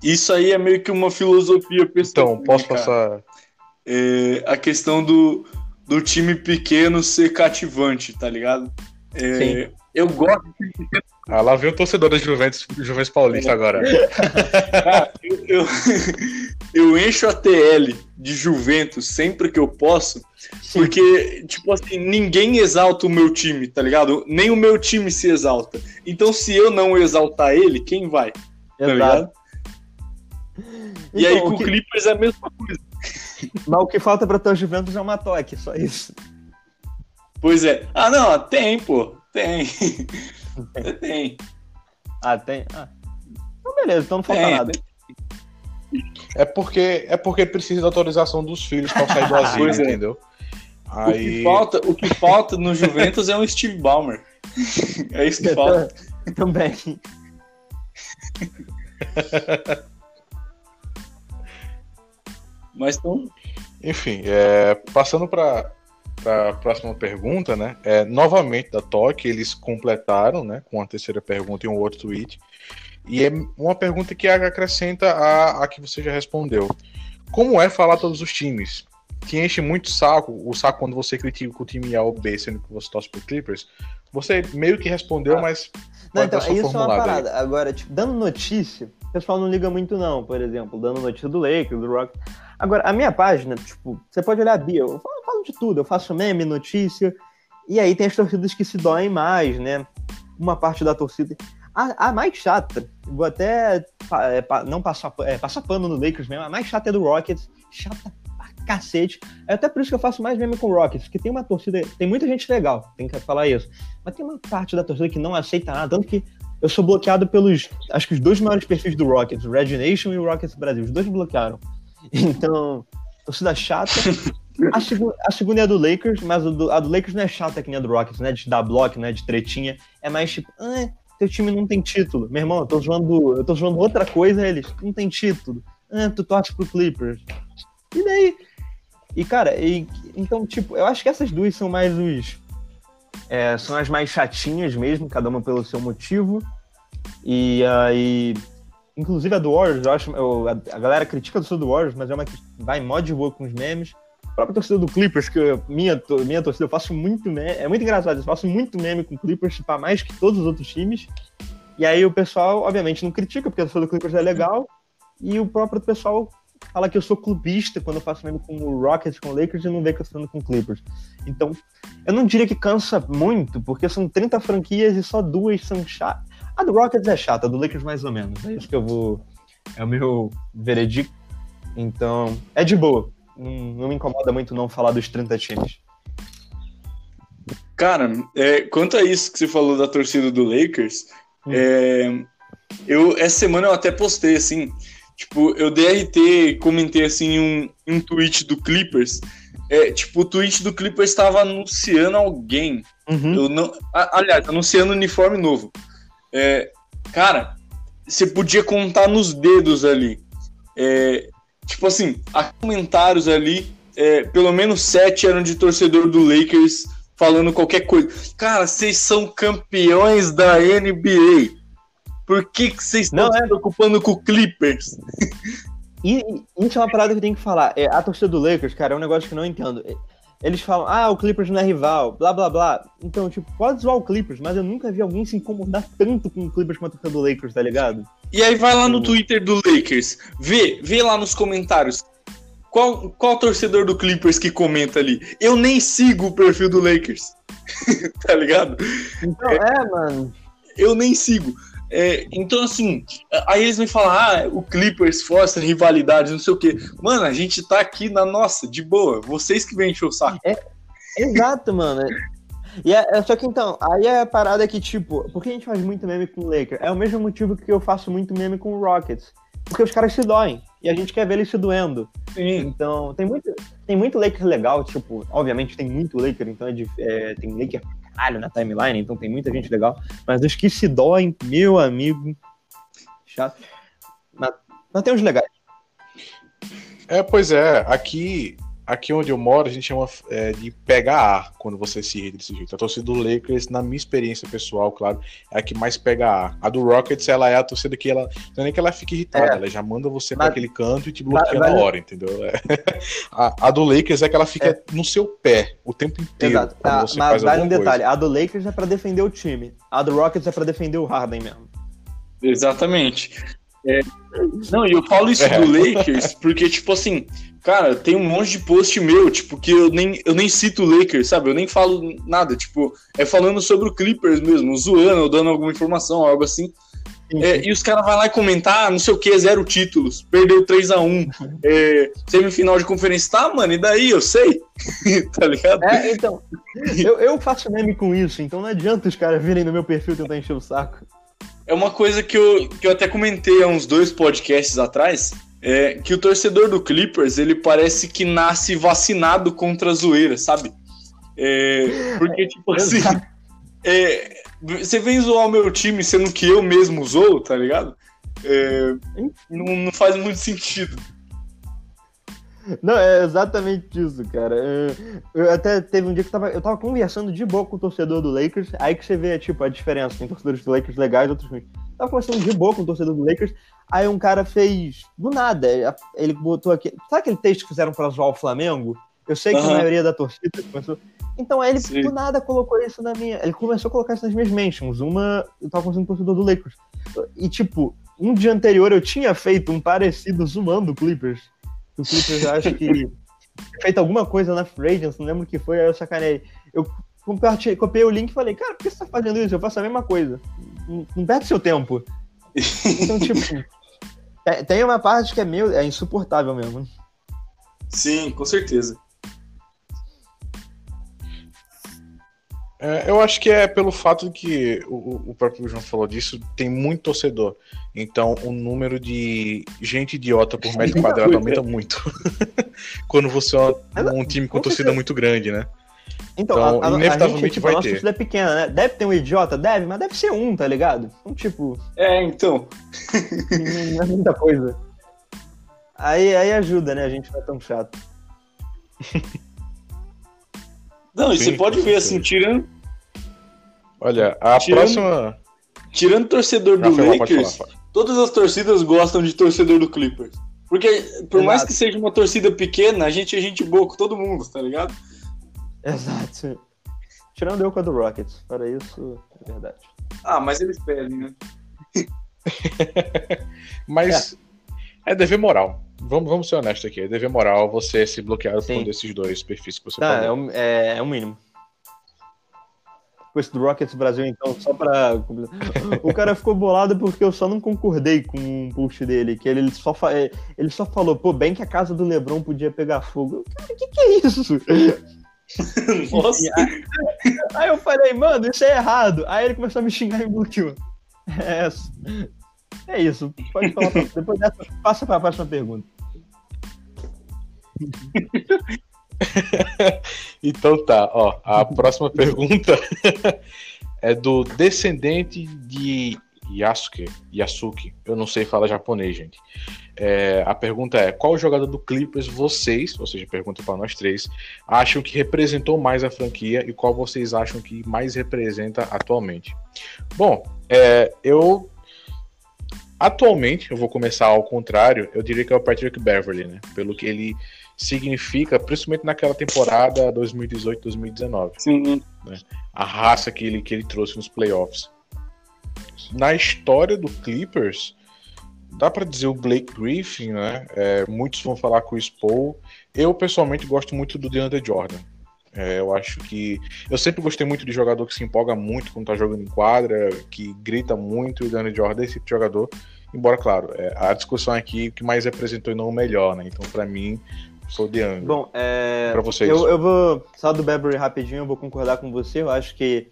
isso aí é meio que uma filosofia pessoal. Então, posso cara. passar. É, a questão do, do time pequeno ser cativante, tá ligado? É, eu gosto. Ah, lá vem o torcedor da Juventus, Juventus Paulista é. agora. Cara, [LAUGHS] eu, eu, [LAUGHS] eu, encho a TL de Juventus sempre que eu posso, porque, tipo assim, ninguém exalta o meu time, tá ligado? Nem o meu time se exalta. Então, se eu não exaltar ele, quem vai? Tá ligado? E então, aí com o que... Clippers é a mesma coisa. [LAUGHS] Mas o que falta pra ter Juventus é uma toque, só isso. Pois é. Ah, não, tem, pô. Tem. Tem. tem. Ah, tem. Ah. Então, beleza, então não falta tem, nada. É porque, é porque precisa da autorização dos filhos para sair do [LAUGHS] asilo, é. entendeu? Aí... O, que falta, o que falta no Juventus é um Steve Ballmer. [LAUGHS] É isso que falta. [LAUGHS] Também. Mas então. Enfim, é, passando para a próxima pergunta, né? É, novamente da TOC, eles completaram, né? Com a terceira pergunta e um outro tweet. E é uma pergunta que acrescenta a, a que você já respondeu. Como é falar todos os times? Que enche muito saco, o saco quando você critica o time A ou B, sendo que você torce pro Clippers. Você meio que respondeu, ah. mas. Não, então, isso é uma parada. Aí. Agora, tipo, dando notícia, o pessoal não liga muito, não, por exemplo, dando notícia do Lakers, do Rock. Agora, a minha página, tipo, você pode olhar a bio, eu falo, eu falo de tudo, eu faço meme, notícia, e aí tem as torcidas que se doem mais, né? Uma parte da torcida. A, a mais chata, vou até é, não passar, é, passar pano no Lakers mesmo, a mais chata é do Rockets, chata pra cacete. É até por isso que eu faço mais meme com o Rockets, porque tem uma torcida, tem muita gente legal, tem que falar isso, mas tem uma parte da torcida que não aceita nada, tanto que eu sou bloqueado pelos, acho que os dois maiores perfis do Rockets, o Red Nation e o Rockets Brasil, os dois bloquearam. Então, torcida chata. A, segu a segunda é a do Lakers, mas a do, a do Lakers não é chata que nem a do Rockets, né? De dar bloco, né? De tretinha. É mais tipo, ah, teu time não tem título. Meu irmão, eu tô zoando, eu tô zoando outra coisa, eles não tem título. Ah, tu torce pro Clippers. E daí? E, cara, e, então, tipo, eu acho que essas duas são mais os. É, são as mais chatinhas mesmo, cada uma pelo seu motivo. E aí. Inclusive a do Warriors, eu acho. Eu, a, galera critica a torcida do Warriors, mas é uma que vai mó de boa com os memes. A própria torcida do Clippers, que minha, minha torcida, eu faço muito meme. É muito engraçado, eu faço muito meme com Clippers, tipo, mais que todos os outros times. E aí o pessoal, obviamente, não critica, porque a torcida do Clippers é legal. E o próprio pessoal fala que eu sou clubista quando eu faço meme com o Rockets, com o Lakers, e não vê que eu estou com o Clippers. Então, eu não diria que cansa muito, porque são 30 franquias e só duas são chatas. A do Rockets é chata, a do Lakers mais ou menos. É isso que eu vou. É o meu veredicto. Então, é de boa. Não, não me incomoda muito não falar dos 30 times. Cara, é, quanto a isso que você falou da torcida do Lakers, hum. é, eu essa semana eu até postei assim, tipo, eu DRT comentei assim um, um tweet do Clippers. É, tipo, o tweet do Clippers estava anunciando alguém. Uhum. Eu não, aliás, anunciando uniforme novo. É, cara, você podia contar nos dedos ali. É, tipo assim, há comentários ali, é, pelo menos sete eram de torcedor do Lakers falando qualquer coisa. Cara, vocês são campeões da NBA. Por que, que vocês estão Não, se é... preocupando com o Clippers? E, isso é uma parada que eu tenho que falar. É, a torcida do Lakers, cara, é um negócio que eu não entendo. Eles falam, ah, o Clippers não é rival, blá blá blá. Então, tipo, pode zoar o Clippers, mas eu nunca vi alguém se incomodar tanto com o Clippers quanto o do Lakers, tá ligado? E aí vai lá no Twitter do Lakers, vê, vê lá nos comentários. Qual, qual torcedor do Clippers que comenta ali? Eu nem sigo o perfil do Lakers. [LAUGHS] tá ligado? Então, é, mano. Eu nem sigo. É, então, assim, aí eles me falam, ah, o Clippers força rivalidade, não sei o quê. Mano, a gente tá aqui na nossa, de boa. Vocês que vêm encher o saco. É, exato, mano. E é, é, só que então, aí é a parada que, tipo, por que a gente faz muito meme com o Lakers? É o mesmo motivo que eu faço muito meme com o Rockets. Porque os caras se doem. E a gente quer ver eles se doendo. Sim. Então, tem muito, tem muito Lakers legal, tipo, obviamente tem muito Lakers, então é, de, é tem Lakers caralho na timeline, então tem muita gente legal. Mas os que se doem, meu amigo. Chato. Mas, mas tem uns legais. É, pois é. Aqui, aqui onde eu moro, a gente chama é, de pega ar quando você se irrita desse jeito. A torcida do Lakers, na minha experiência pessoal, claro, é a que mais pega ar. A do Rockets, ela é a torcida que ela. Não é nem que ela fique irritada, é. ela já manda você para aquele canto e te bloqueia na hora, entendeu? É. [LAUGHS] A, a, do Lakers é que ela fica é. no seu pé o tempo inteiro. Exato. Ah, mas vale um detalhe: a do Lakers é para defender o time, a do Rockets é para defender o Harden mesmo. Exatamente. É, não, e eu falo isso é. do Lakers porque, tipo assim, cara, tem um monte de post meu, tipo, que eu nem, eu nem cito o Lakers, sabe? Eu nem falo nada, tipo, é falando sobre o Clippers mesmo, zoando, ou dando alguma informação, algo assim. É, e os caras vão lá e comentar, ah, não sei o que, zero títulos, perdeu 3 a 1 [LAUGHS] é, semifinal de conferência. Tá, mano, e daí? Eu sei, [LAUGHS] tá ligado? É, então, eu, eu faço meme com isso, então não adianta os caras virem no meu perfil tentar encher o saco. É uma coisa que eu, que eu até comentei há uns dois podcasts atrás, é que o torcedor do Clippers, ele parece que nasce vacinado contra a zoeira, sabe? É, porque, tipo [LAUGHS] assim, é, você vem zoar o meu time sendo que eu mesmo zoo, tá ligado? É, não, não faz muito sentido. Não, é exatamente isso, cara. Eu até teve um dia que eu tava, eu tava conversando de boa com o torcedor do Lakers, aí que você vê, tipo, a diferença. Tem torcedores do Lakers legais e outros ruins. Tava conversando de boa com o torcedor do Lakers, aí um cara fez, do nada, ele botou aqui... Sabe aquele texto que fizeram pra zoar o Flamengo? Eu sei que uhum. a maioria da torcida começou... Então aí ele, Sim. do nada, colocou isso na minha... Ele começou a colocar isso nas minhas mentions. Uma, eu tava conversando com o torcedor do Lakers. E, tipo, um dia anterior eu tinha feito um parecido zoando o Clippers o Clippers acho que feito alguma coisa na Agents, não lembro o que foi, aí eu sacanei. Eu copiei o link e falei, cara, por que você tá fazendo isso? Eu faço a mesma coisa. Não, não perde seu tempo. Então, [LAUGHS] tipo, é, tem uma parte que é meio, é insuportável mesmo. Sim, com certeza. É, eu acho que é pelo fato de que o, o próprio João falou disso, tem muito torcedor. Então o número de gente idiota por metro quadrado aumenta muito. [LAUGHS] Quando você é um time com torcida muito grande, né? Então, então a, a, inevitavelmente a gente, tipo, vai a nossa ter. torcida é pequena, né? Deve ter um idiota? Deve, mas deve ser um, tá ligado? Um tipo. É, então. não [LAUGHS] é muita coisa. Aí, aí ajuda, né? A gente não é tão chato. [LAUGHS] Não, e você pode ver, assim, tirando. Olha, a tirando, próxima. Tirando torcedor do Rafael, Lakers, falar, todas as torcidas gostam de torcedor do Clippers. Porque, por Exato. mais que seja uma torcida pequena, a gente é gente boa com todo mundo, tá ligado? Exato. Tirando eu com a do Rockets. Para isso, é verdade. Ah, mas eles pedem, né? [LAUGHS] mas é. é dever moral. Vamos, vamos ser honestos aqui. É dever moral você se bloquear por um desses dois perfis que você tá, falou. É, é, é o mínimo. Com esse do Rockets Brasil, então, só pra. [LAUGHS] O cara ficou bolado porque eu só não concordei com um post dele, que ele só, fa... ele só falou, pô, bem que a casa do Lebron podia pegar fogo. Cara, o que, que é isso? [LAUGHS] Nossa. Aí, aí eu falei, mano, isso é errado. Aí ele começou a me xingar e bloqueou. É, é isso. Pode falar pra... Depois dessa, passa para a próxima pergunta. [LAUGHS] então tá, ó. A próxima pergunta [LAUGHS] é do descendente de Yasuke. Yasuke. Eu não sei falar japonês, gente. É, a pergunta é: qual jogador do Clippers vocês, ou seja, pergunta para nós três, acham que representou mais a franquia e qual vocês acham que mais representa atualmente? Bom, é, eu atualmente, eu vou começar ao contrário, eu diria que é o Patrick Beverly, né? Pelo que ele significa, principalmente naquela temporada 2018-2019. Sim. A raça que ele, que ele trouxe nos playoffs. Na história do Clippers, dá para dizer o Blake Griffin, né? É, muitos vão falar com o Spo. Eu pessoalmente gosto muito do DeAndre Jordan. É, eu acho que. Eu sempre gostei muito de jogador que se empolga muito quando tá jogando em quadra, que grita muito, e o DeAndre Jordan é esse tipo de jogador. Embora, claro, é, a discussão aqui o que mais representou e não o melhor, né? Então, para mim, sou de DeAndre. Bom, é... Pra vocês. Eu, eu vou. Só do Beverly rapidinho, eu vou concordar com você. Eu acho que.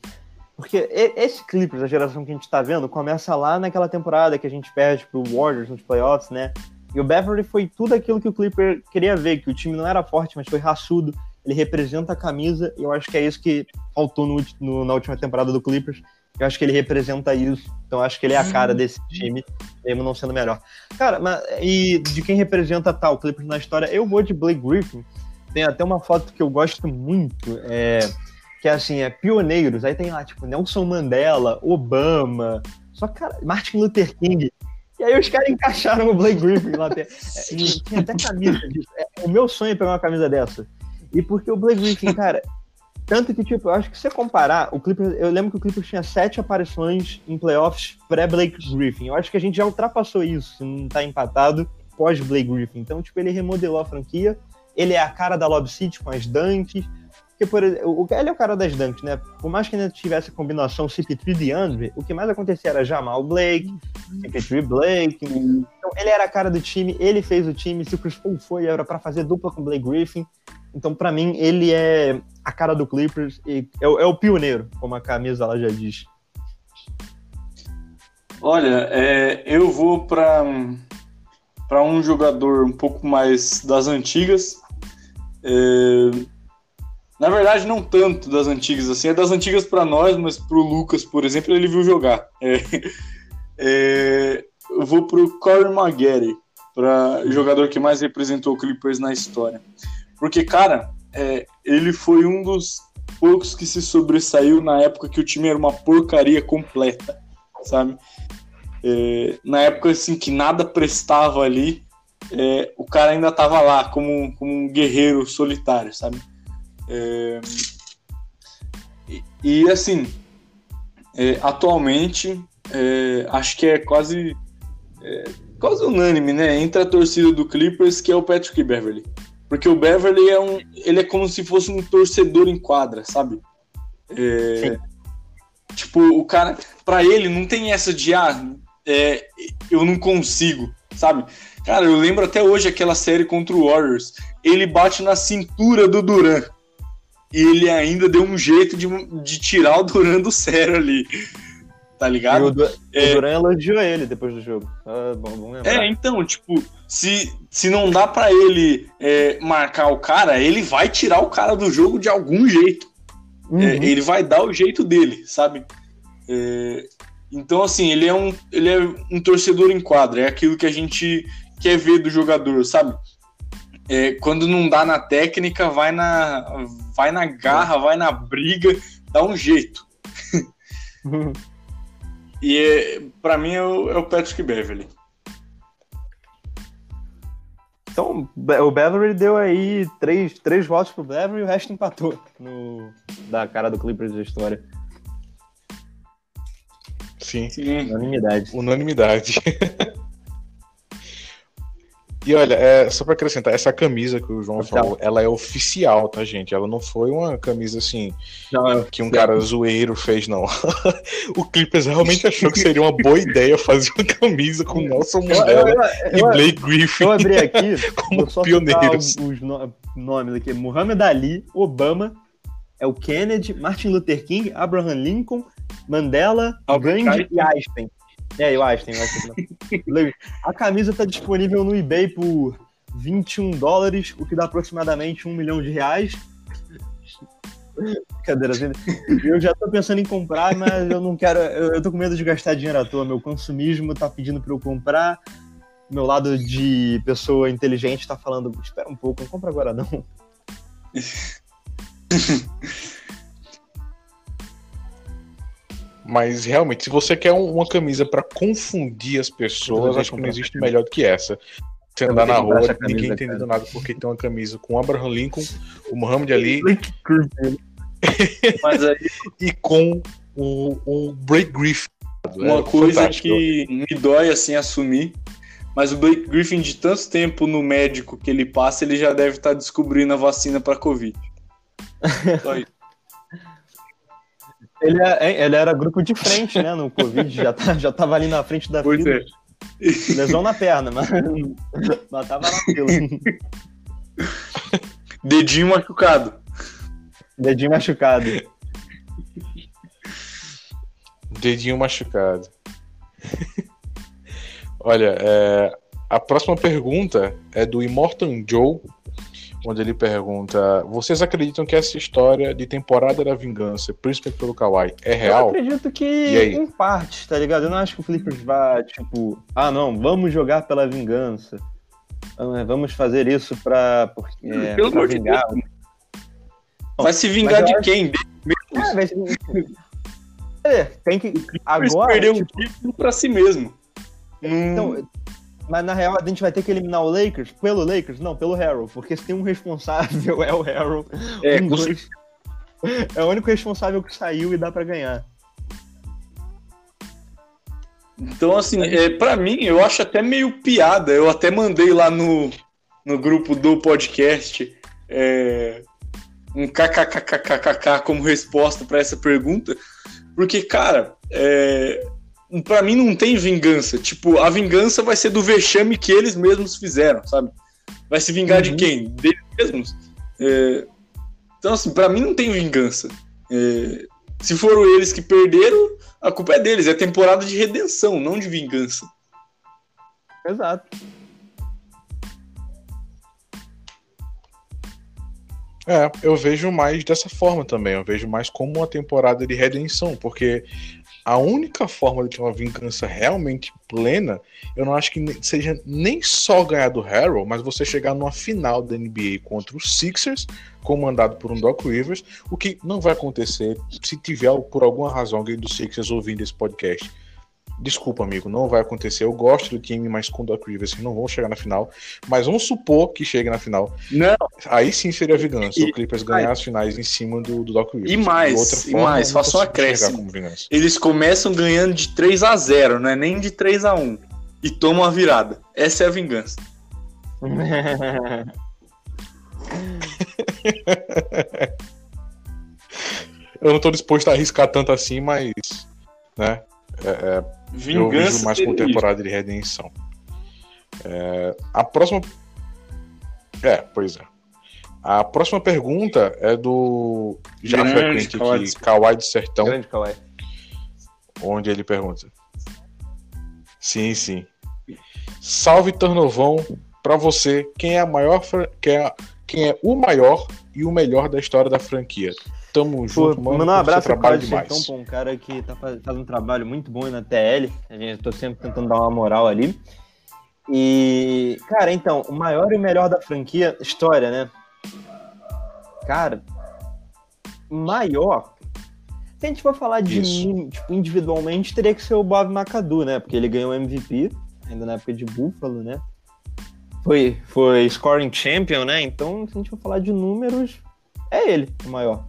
Porque esse Clippers, a geração que a gente tá vendo, começa lá naquela temporada que a gente perde pro Warriors nos playoffs, né? E o Beverly foi tudo aquilo que o Clipper queria ver, que o time não era forte, mas foi raçudo. Ele representa a camisa, e eu acho que é isso que faltou no, no, na última temporada do Clippers. Eu acho que ele representa isso. Então acho que ele é a cara desse time, mesmo não sendo melhor. Cara, mas, e de quem representa tal Clippers na história, eu vou de Blake Griffin. Tem até uma foto que eu gosto muito, é, que é assim, é pioneiros. Aí tem lá, tipo, Nelson Mandela, Obama, só cara, Martin Luther King. E aí os caras encaixaram o Blake Griffin lá. Tem, é, tem até camisa disso. É, o meu sonho é pegar uma camisa dessa. E porque o Blake Griffin, cara, tanto que, tipo, eu acho que se você comparar, o Clippers, eu lembro que o Clippers tinha sete aparições em playoffs pré-Blake Griffin. Eu acho que a gente já ultrapassou isso, se não tá empatado, pós-Blake Griffin. Então, tipo, ele remodelou a franquia, ele é a cara da Lob City com as dunks, porque, por exemplo, ele é o cara das dunks, né? Por mais que ainda tivesse a combinação CP3 e Andre, o que mais acontecia era Jamal Blake, CP3 Blake. Então, ele era a cara do time, ele fez o time. Se o Chris Paul foi, era para fazer dupla com Blake Griffin. Então, para mim, ele é a cara do Clippers e é, é, o pioneiro, como a camisa lá já diz. Olha, é, eu vou para para um jogador um pouco mais das antigas. É, na verdade, não tanto das antigas assim, é das antigas para nós, mas para o Lucas, por exemplo, ele viu jogar. É, é, eu vou para o Corey Maggette, para jogador que mais representou o Clippers na história. Porque, cara, é, ele foi um dos poucos que se sobressaiu na época que o time era uma porcaria completa, sabe? É, na época, assim, que nada prestava ali, é, o cara ainda tava lá como, como um guerreiro solitário, sabe? É, e, e, assim, é, atualmente, é, acho que é quase, é, quase unânime, né? Entre a torcida do Clippers, que é o Patrick Beverly. Porque o Beverly é um. Ele é como se fosse um torcedor em quadra, sabe? É, tipo, o cara. Pra ele, não tem essa de ah, é, eu não consigo, sabe? Cara, eu lembro até hoje aquela série contra o Warriors. Ele bate na cintura do Duran. E ele ainda deu um jeito de, de tirar o Duran do sério ali tá ligado? O, du é... o, Duran elogiou ele depois do jogo. Ah, bom, bom é, então, tipo, se, se não dá para ele é, marcar o cara, ele vai tirar o cara do jogo de algum jeito. É, uhum. É, ele vai dar o jeito dele, sabe? É, então, assim, ele é, um, ele é um torcedor em quadra, é aquilo que a gente quer ver do jogador, sabe? É, quando não dá na técnica, vai na, vai na garra, vai na briga, dá um jeito. [LAUGHS] E para mim é o, é o Patrick Beverly. Então, o Beverly deu aí três, três votos pro Beverly e o resto empatou no, da cara do Clippers da história. Sim. Sim. Unanimidade. Unanimidade. [LAUGHS] E olha, é, só para acrescentar, essa camisa que o João falou, ela é oficial, tá, gente? Ela não foi uma camisa assim não, é que um cara zoeiro fez, não. [LAUGHS] o Clippers realmente achou que seria uma boa [LAUGHS] ideia fazer uma camisa com Nelson Mandela eu, eu, eu, e Blake Griffin. Eu abri aqui, [LAUGHS] como só pioneiros. Os no nomes aqui: Muhammad Ali, Obama, é o Kennedy, Martin Luther King, Abraham Lincoln, Mandela, Gandhi e Einstein. É, eu acho, tem A camisa tá disponível no eBay por 21 dólares, o que dá aproximadamente um milhão de reais. Brincadeira, eu já tô pensando em comprar, mas eu não quero. Eu, eu tô com medo de gastar dinheiro à toa. Meu consumismo tá pedindo para eu comprar. Meu lado de pessoa inteligente tá falando: espera um pouco, não compra agora não. [LAUGHS] Mas realmente, se você quer uma camisa para confundir as pessoas, acho que não existe melhor do que essa. Você andar na rua, camisa, ninguém entendendo nada porque tem uma camisa com Abraham Lincoln, o Muhammad Ali [LAUGHS] Mas aí [LAUGHS] e com o, o Blake Griffin. uma É coisa fantástico. que me dói assim assumir, mas o Blake Griffin de tanto tempo no médico que ele passa, ele já deve estar descobrindo a vacina para Covid. [LAUGHS] Só isso. Ele, é- ele era grupo de frente, né? No Covid, já, tá, já tava ali na frente da Pois fila. é. Lesão na perna, mas, [LAUGHS] mas tava na fila. Dedinho machucado. Dedinho machucado. Dedinho machucado. Olha, é, a próxima pergunta é do Immortal Joe, onde ele pergunta: Vocês acreditam que essa história de temporada da vingança, principalmente pelo Kawhi, é Eu real? acredito que em parte, tá ligado? Eu não acho que o Clippers vá, tipo, ah, não, vamos jogar pela vingança. Ah, Vamos fazer isso pra, porque, é, Pelo pra amor de vingar. Vai se vingar de eu quem? É, vai ser- [LAUGHS] É, tem que. Agora. perdeu tipo, um título pra si mesmo. Hum, então, mas na real a gente vai ter que eliminar o Lakers pelo Lakers? Não, pelo Harold. Porque se tem um responsável, [LAUGHS] é o Harold. é, Um, com. [LAUGHS] É o único responsável que saiu e dá pra ganhar. Então, assim, é, para mim, eu acho até meio piada. Eu até mandei lá no, no grupo do podcast é, um kkkkkk como resposta para essa pergunta. Porque, cara, é, para mim não tem vingança. Tipo, a vingança vai ser do vexame que eles mesmos fizeram, sabe? Vai se vingar de Uhum. quem? Deles mesmos. É, então, assim, para mim não tem vingança. É, se foram eles que perderam, a culpa é deles. É temporada de redenção, não de vingança. Exato. É, eu vejo mais dessa forma também. Eu vejo mais como uma temporada de redenção, porque a única forma de ter uma vingança realmente plena, eu não acho que seja nem só ganhar do Harrow, mas você chegar numa final da NBA contra os Sixers, comandado por um Doc Rivers, o que não vai acontecer se tiver por alguma razão alguém dos Sixers ouvindo esse podcast. Desculpa, amigo, não vai acontecer. Eu gosto do time, mas com o Doc Rivers não vão chegar na final. Mas vamos supor que chegue na final. Não, Aí sim seria vingança. E- o Clippers ganhar as finais em cima do, do Doc Rivers. E mais, outra e forma, mais, faça um acréscimo. eles começam ganhando de 3 a 0 não é nem de 3 a 1 E tomam a virada. Essa é a vingança. [LAUGHS] Eu não tô disposto a arriscar tanto assim, mas. Né? É, é, eu vejo Vingança mais como temporada de redenção. É, a próxima. É, pois é. A próxima pergunta é do já Grande frequente Kawhi aqui, Kawhi de Sertão, Grande Kawhi. onde ele pergunta. Sim, sim. Salve Tornovão, pra você, quem é a maior quem é, quem é o maior e o melhor da história da franquia? Tamo Pô, junto, mano. mandar um abraço pro. Sertão, pô, um cara que tá faz- fazendo um trabalho muito bom na TL. A gente tô sempre tentando dar uma moral ali. E, cara, então, o maior e melhor da franquia, história, né? Cara, maior. Se a gente for falar de mim, tipo, individualmente, teria que ser o Bob McAdoo, né? Porque ele ganhou o MVP, ainda na época de Buffalo, né? Foi, foi scoring champion, né? Então, se a gente for falar de números, é ele o maior.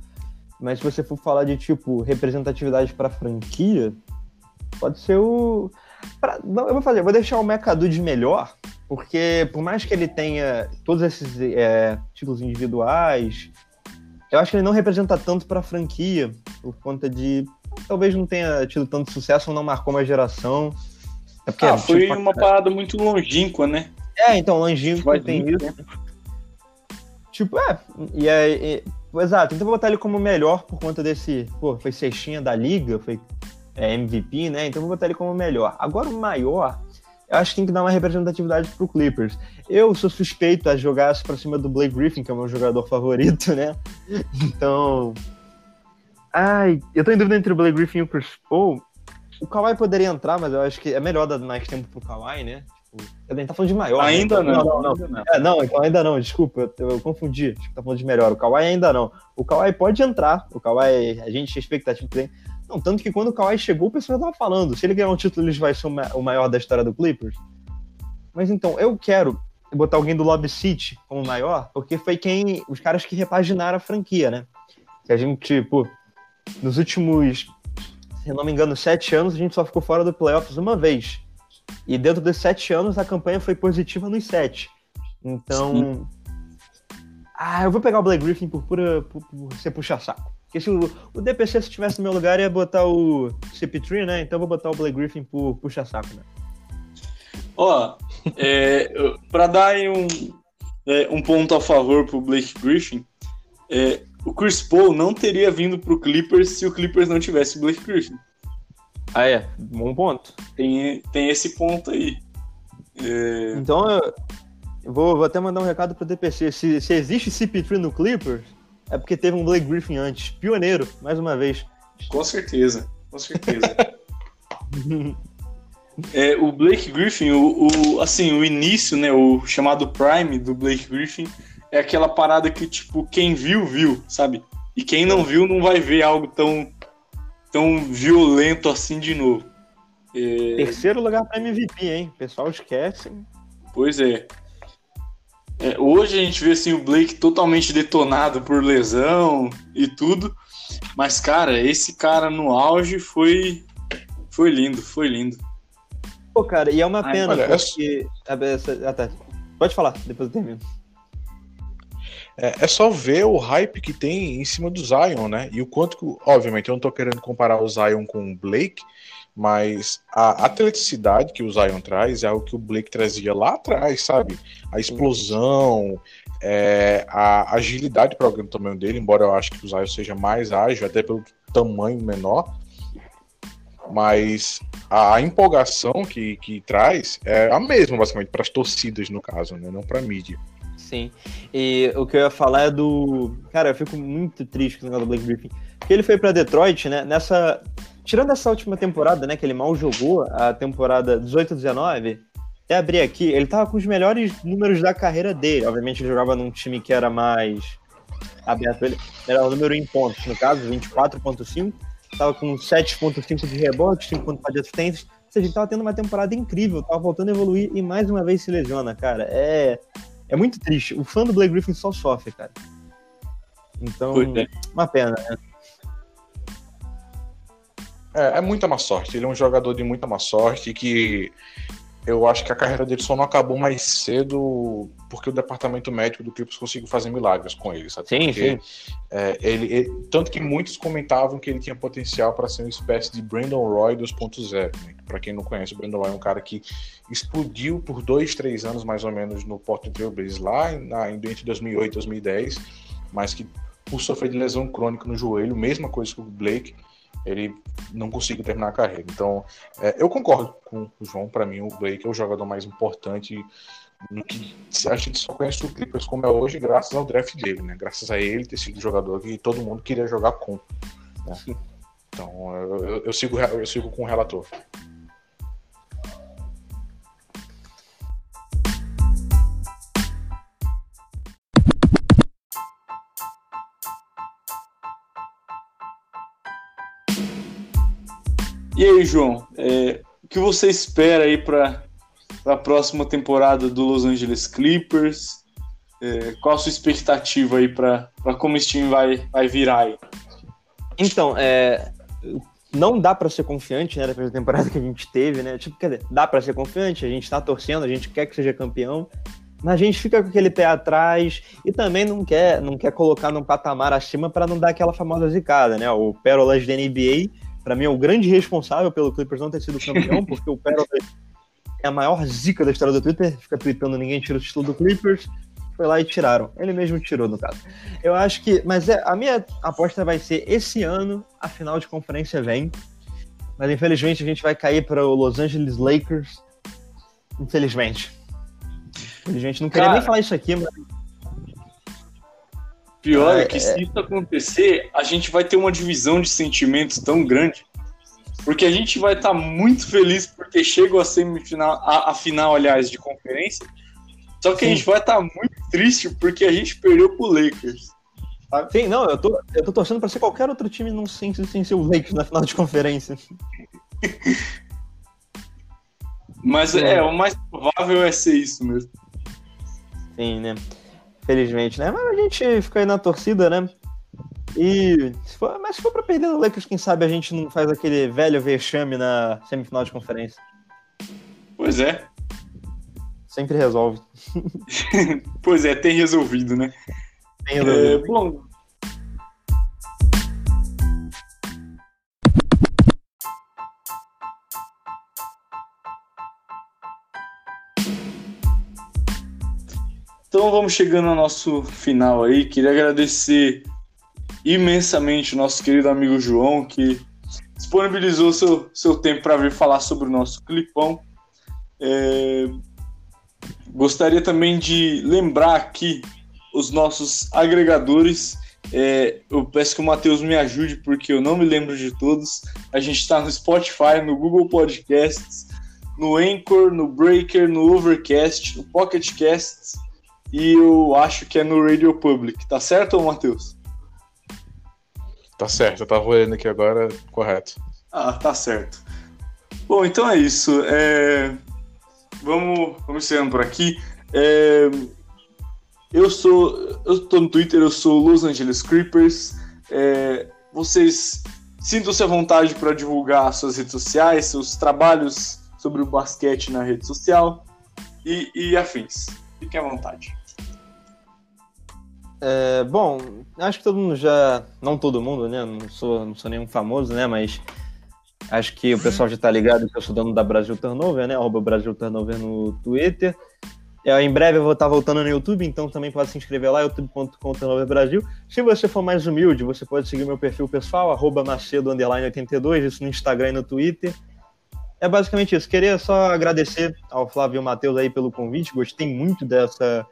Mas se você for falar de, tipo, representatividade pra franquia, pode ser o. pra- não, eu vou fazer, eu vou deixar o McAdoo de melhor, porque por mais que ele tenha todos esses é, títulos individuais, eu acho que ele não representa tanto pra franquia, por conta de. Talvez não tenha tido tanto sucesso ou não marcou uma geração. É porque Ah, é, foi tipo, uma parada muito longínqua, né? é, então, longínquo Faz tem isso. Tipo, é. E aí. e- exato, então vou botar ele como melhor por conta desse. Pô, foi cestinha da liga, foi é, MVP, né? Então vou botar ele como melhor. Agora o maior, eu acho que tem que dar uma representatividade pro Clippers. Eu sou suspeito a jogar pra cima do Blake Griffin, que é o meu jogador favorito, né? [LAUGHS] Então. Ai, eu tô em dúvida entre o Blake Griffin e o Chris Paul. O Kawhi poderia entrar, mas eu acho que é melhor dar mais tempo pro Kawhi, né? A gente tá falando de maior. né? Ainda não. Não, não, não. Ainda não. É, não, então ainda não, desculpa, eu, eu confundi. Acho que tá falando de melhor. O Kawhi ainda não. O Kawhi pode entrar. O Kawhi, a gente tinha expectativa que tem. Não, tanto que quando o Kawhi chegou, o pessoal tava falando. Se ele ganhar um título, ele vai ser o ma- o maior da história do Clippers. Mas então, eu quero botar alguém do Lobby City como maior, porque foi quem. Os caras que repaginaram a franquia, né? Que a gente, tipo, nos últimos, se não me engano, sete anos, a gente só ficou fora do playoffs uma vez. E dentro desses sete anos, a campanha foi positiva nos sete. Então. Sim. Ah, eu vou pegar o Blake Griffin por, pura, por, por ser puxa-saco. Porque se o, o DPC se estivesse no meu lugar ia botar o CP3, né? Então eu vou botar o Blake Griffin por puxa-saco, né? Ó, é, para dar aí um, é, um ponto a favor pro Blake Griffin, é, o Chris Paul não teria vindo pro Clippers se o Clippers não tivesse o Blake Griffin. Ah, é? Bom ponto. Tem, tem esse ponto aí. É... Então, eu, vou, vou, até mandar um recado pro DPC. Se, se existe CP3 no Clippers, é porque teve um Blake Griffin antes. Pioneiro, mais uma vez. Com certeza, com certeza. [LAUGHS] é, o Blake Griffin, o, o, assim, o início, né, o chamado Prime do Blake Griffin é aquela parada que, tipo, quem viu, viu, sabe? E quem não viu não vai ver algo tão, tão violento assim de novo. É... Terceiro lugar para MVP, hein? O pessoal esquece. Pois é. é. Hoje a gente vê assim, o Blake totalmente detonado por lesão e tudo. Mas, cara, esse cara no auge foi, foi lindo, foi lindo. Pô, cara, e é uma pena, Ai, porque. Ah, tá. Pode falar, depois eu termino. É, é, só ver o hype que tem em cima do Zion, né? E o quanto que, obviamente, eu não tô querendo comparar o Zion com o Blake, mas a atleticidade que o Zion traz é algo que o Blake trazia lá atrás, sabe? A explosão, é, a agilidade para o tamanho dele, embora eu acho que o Zion seja mais ágil, até pelo tamanho menor, mas a empolgação que, que traz é a mesma, basicamente, para as torcidas, no caso, né? não para a mídia. Sim. E o que eu ia falar é do. Cara, eu fico muito triste com o negócio do Blake Griffin. Porque ele foi para Detroit, né? Nessa. Tirando essa última temporada, né? Que ele mal jogou, a temporada 18-19. Até abrir aqui, ele tava com os melhores números da carreira dele. Obviamente, ele jogava num time que era mais aberto. Ele era o número em pontos, no caso, 24,5. Tava com 7,5 de rebote, 5,4 de assistência. Ou seja, ele tava tendo uma temporada incrível, tava voltando a evoluir e mais uma vez se lesiona, cara. É é muito triste. O fã do Blake Griffin só sofre, cara. Então, é. uma pena, né? É, é muita má sorte. Ele é um jogador de muita má sorte que eu acho que a carreira dele só não acabou mais cedo porque o departamento médico do Clippers conseguiu fazer milagres com ele, sabe? Sim, porque, sim. É, ele, ele, tanto que muitos comentavam que ele tinha potencial para ser uma espécie de Brandon Roy 2.0. Né? Para quem não conhece, o Brandon Roy é um cara que explodiu por dois, três anos mais ou menos no Portland Trail Blazers lá na, entre 2008 e 2010, mas que por sofrer de lesão crônica no joelho, mesma coisa que o Blake, ele não conseguiu terminar a carreira. Então, é, eu concordo com o João. Para mim, o Blake é o jogador mais importante no que a gente só conhece o Clippers como é hoje, graças ao draft dele, né? Graças a ele ter sido o jogador que todo mundo queria jogar com. Né? Então, eu, eu, sigo, eu sigo com o relator. E aí, João, é, o que você espera aí para a próxima temporada do Los Angeles Clippers? É, qual a sua expectativa aí para como esse time vai, vai virar aí? Então, é, não dá para ser confiante, né, depois da temporada que a gente teve, né? Tipo, quer dizer, dá para ser confiante, a gente tá torcendo, a gente quer que seja campeão, mas a gente fica com aquele pé atrás e também não quer, não quer colocar num patamar acima para não dar aquela famosa zicada, né? O Pérolas da NBA para mim é o grande responsável pelo Clippers não ter sido campeão, [LAUGHS] porque o Pérola é a maior zica da história do Twitter, fica tweetando ninguém tira o título do Clippers, foi lá e tiraram. Ele mesmo tirou, no caso. Eu acho que, mas é, a minha aposta vai ser esse ano, a final de conferência vem, mas infelizmente a gente vai cair para o Los Angeles Lakers, infelizmente. Infelizmente, não queria Cara, nem falar isso aqui, mas Pior é, é que se isso acontecer, a gente vai ter uma divisão de sentimentos tão grande. Porque a gente vai estar tá muito feliz porque chegou a semifinal, a, a final, aliás, de conferência. Só que Sim. a gente vai estar tá muito triste porque a gente perdeu pro Lakers. Sabe? Sim, não, eu tô, eu tô torcendo pra ser qualquer outro time não sem, sem ser o Lakers na final de conferência. Mas é. é, o mais provável é ser isso mesmo. Sim, né? Felizmente, né? Mas a gente fica aí na torcida, né? E se for, mas se for pra perder o Lakers, quem sabe a gente não faz aquele velho vexame na semifinal de conferência. Pois é. Sempre resolve. [LAUGHS] pois é, tem resolvido, né? Tem resolvido. É, bom, Então vamos chegando ao nosso final aí. Queria agradecer imensamente o nosso querido amigo João, que disponibilizou seu, seu tempo para vir falar sobre o nosso clipão. É... Gostaria também de lembrar aqui os nossos agregadores. É, eu peço que o Matheus me ajude, porque eu não me lembro de todos. A gente está no Spotify, no Google Podcasts, no Anchor, no Breaker, no Overcast, no Pocket Casts e eu acho que é no Radio Public. Tá certo, Matheus? Tá certo, eu tava olhando aqui agora, correto. Ah, tá certo. Bom, então é isso. É... Vamos, vamos encerrando por aqui. É... Eu sou. Eu tô no Twitter, eu sou Los Angeles Creepers. É... Vocês sintam-se à vontade para divulgar suas redes sociais, seus trabalhos sobre o basquete na rede social e, e afins. Fiquem à vontade. É, bom, acho que todo mundo já. Não todo mundo, né? Não sou, não sou nenhum famoso, né? Mas acho que o pessoal já tá ligado que eu sou dono da Brasil Turnover, né? Arroba Brasil Turnover no Twitter. É, em breve eu vou estar voltando no YouTube, então também pode se inscrever lá, youtube.com Brasil. Se você for mais humilde, você pode seguir meu perfil pessoal, arroba Macedo82, isso no Instagram e no Twitter. É basicamente isso. Queria só agradecer ao Flávio e ao Matheus aí pelo convite, gostei muito dessa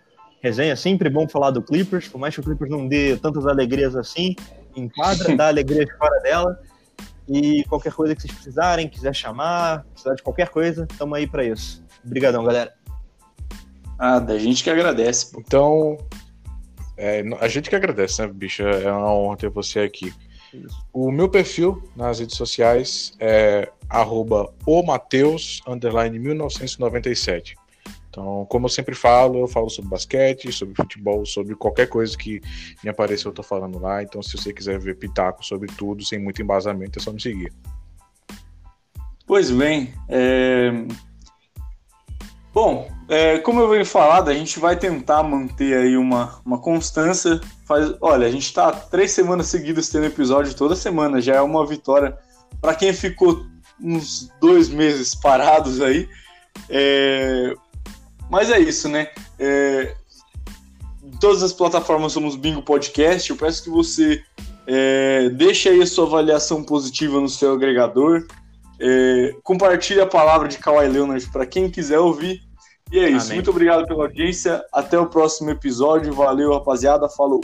resenha. Sempre bom falar do Clippers, por mais que o Clippers não dê tantas alegrias assim, enquadra, dá alegria fora dela. E qualquer coisa que vocês precisarem, quiser chamar, precisar de qualquer coisa, estamos aí para isso. Obrigadão, galera. Ah, da gente que agradece. Pô. Então, é, a gente que agradece, né, bicho? É uma honra ter você aqui. Isso. O meu perfil nas redes sociais é arroba o Mateus, underline 1997. Então, como eu sempre falo, eu falo sobre basquete, sobre futebol, sobre qualquer coisa que me apareça, eu tô falando lá. Então, se você quiser ver pitaco sobre tudo, sem muito embasamento, é só me seguir. Pois bem, é... Bom, é, como eu venho falado, a gente vai tentar manter aí uma, uma constância. Faz, olha, a gente está três semanas seguidas tendo episódio toda semana, já é uma vitória para quem ficou uns dois meses parados aí. É, mas é isso, né? É... Em todas as plataformas somos Bingo Podcast. Eu peço que você é... deixe aí a sua avaliação positiva no seu agregador. É... Compartilhe a palavra de Kawhi Leonard para quem quiser ouvir. E é isso. Amém. Muito obrigado pela audiência. Até o próximo episódio. Valeu, rapaziada. Falou.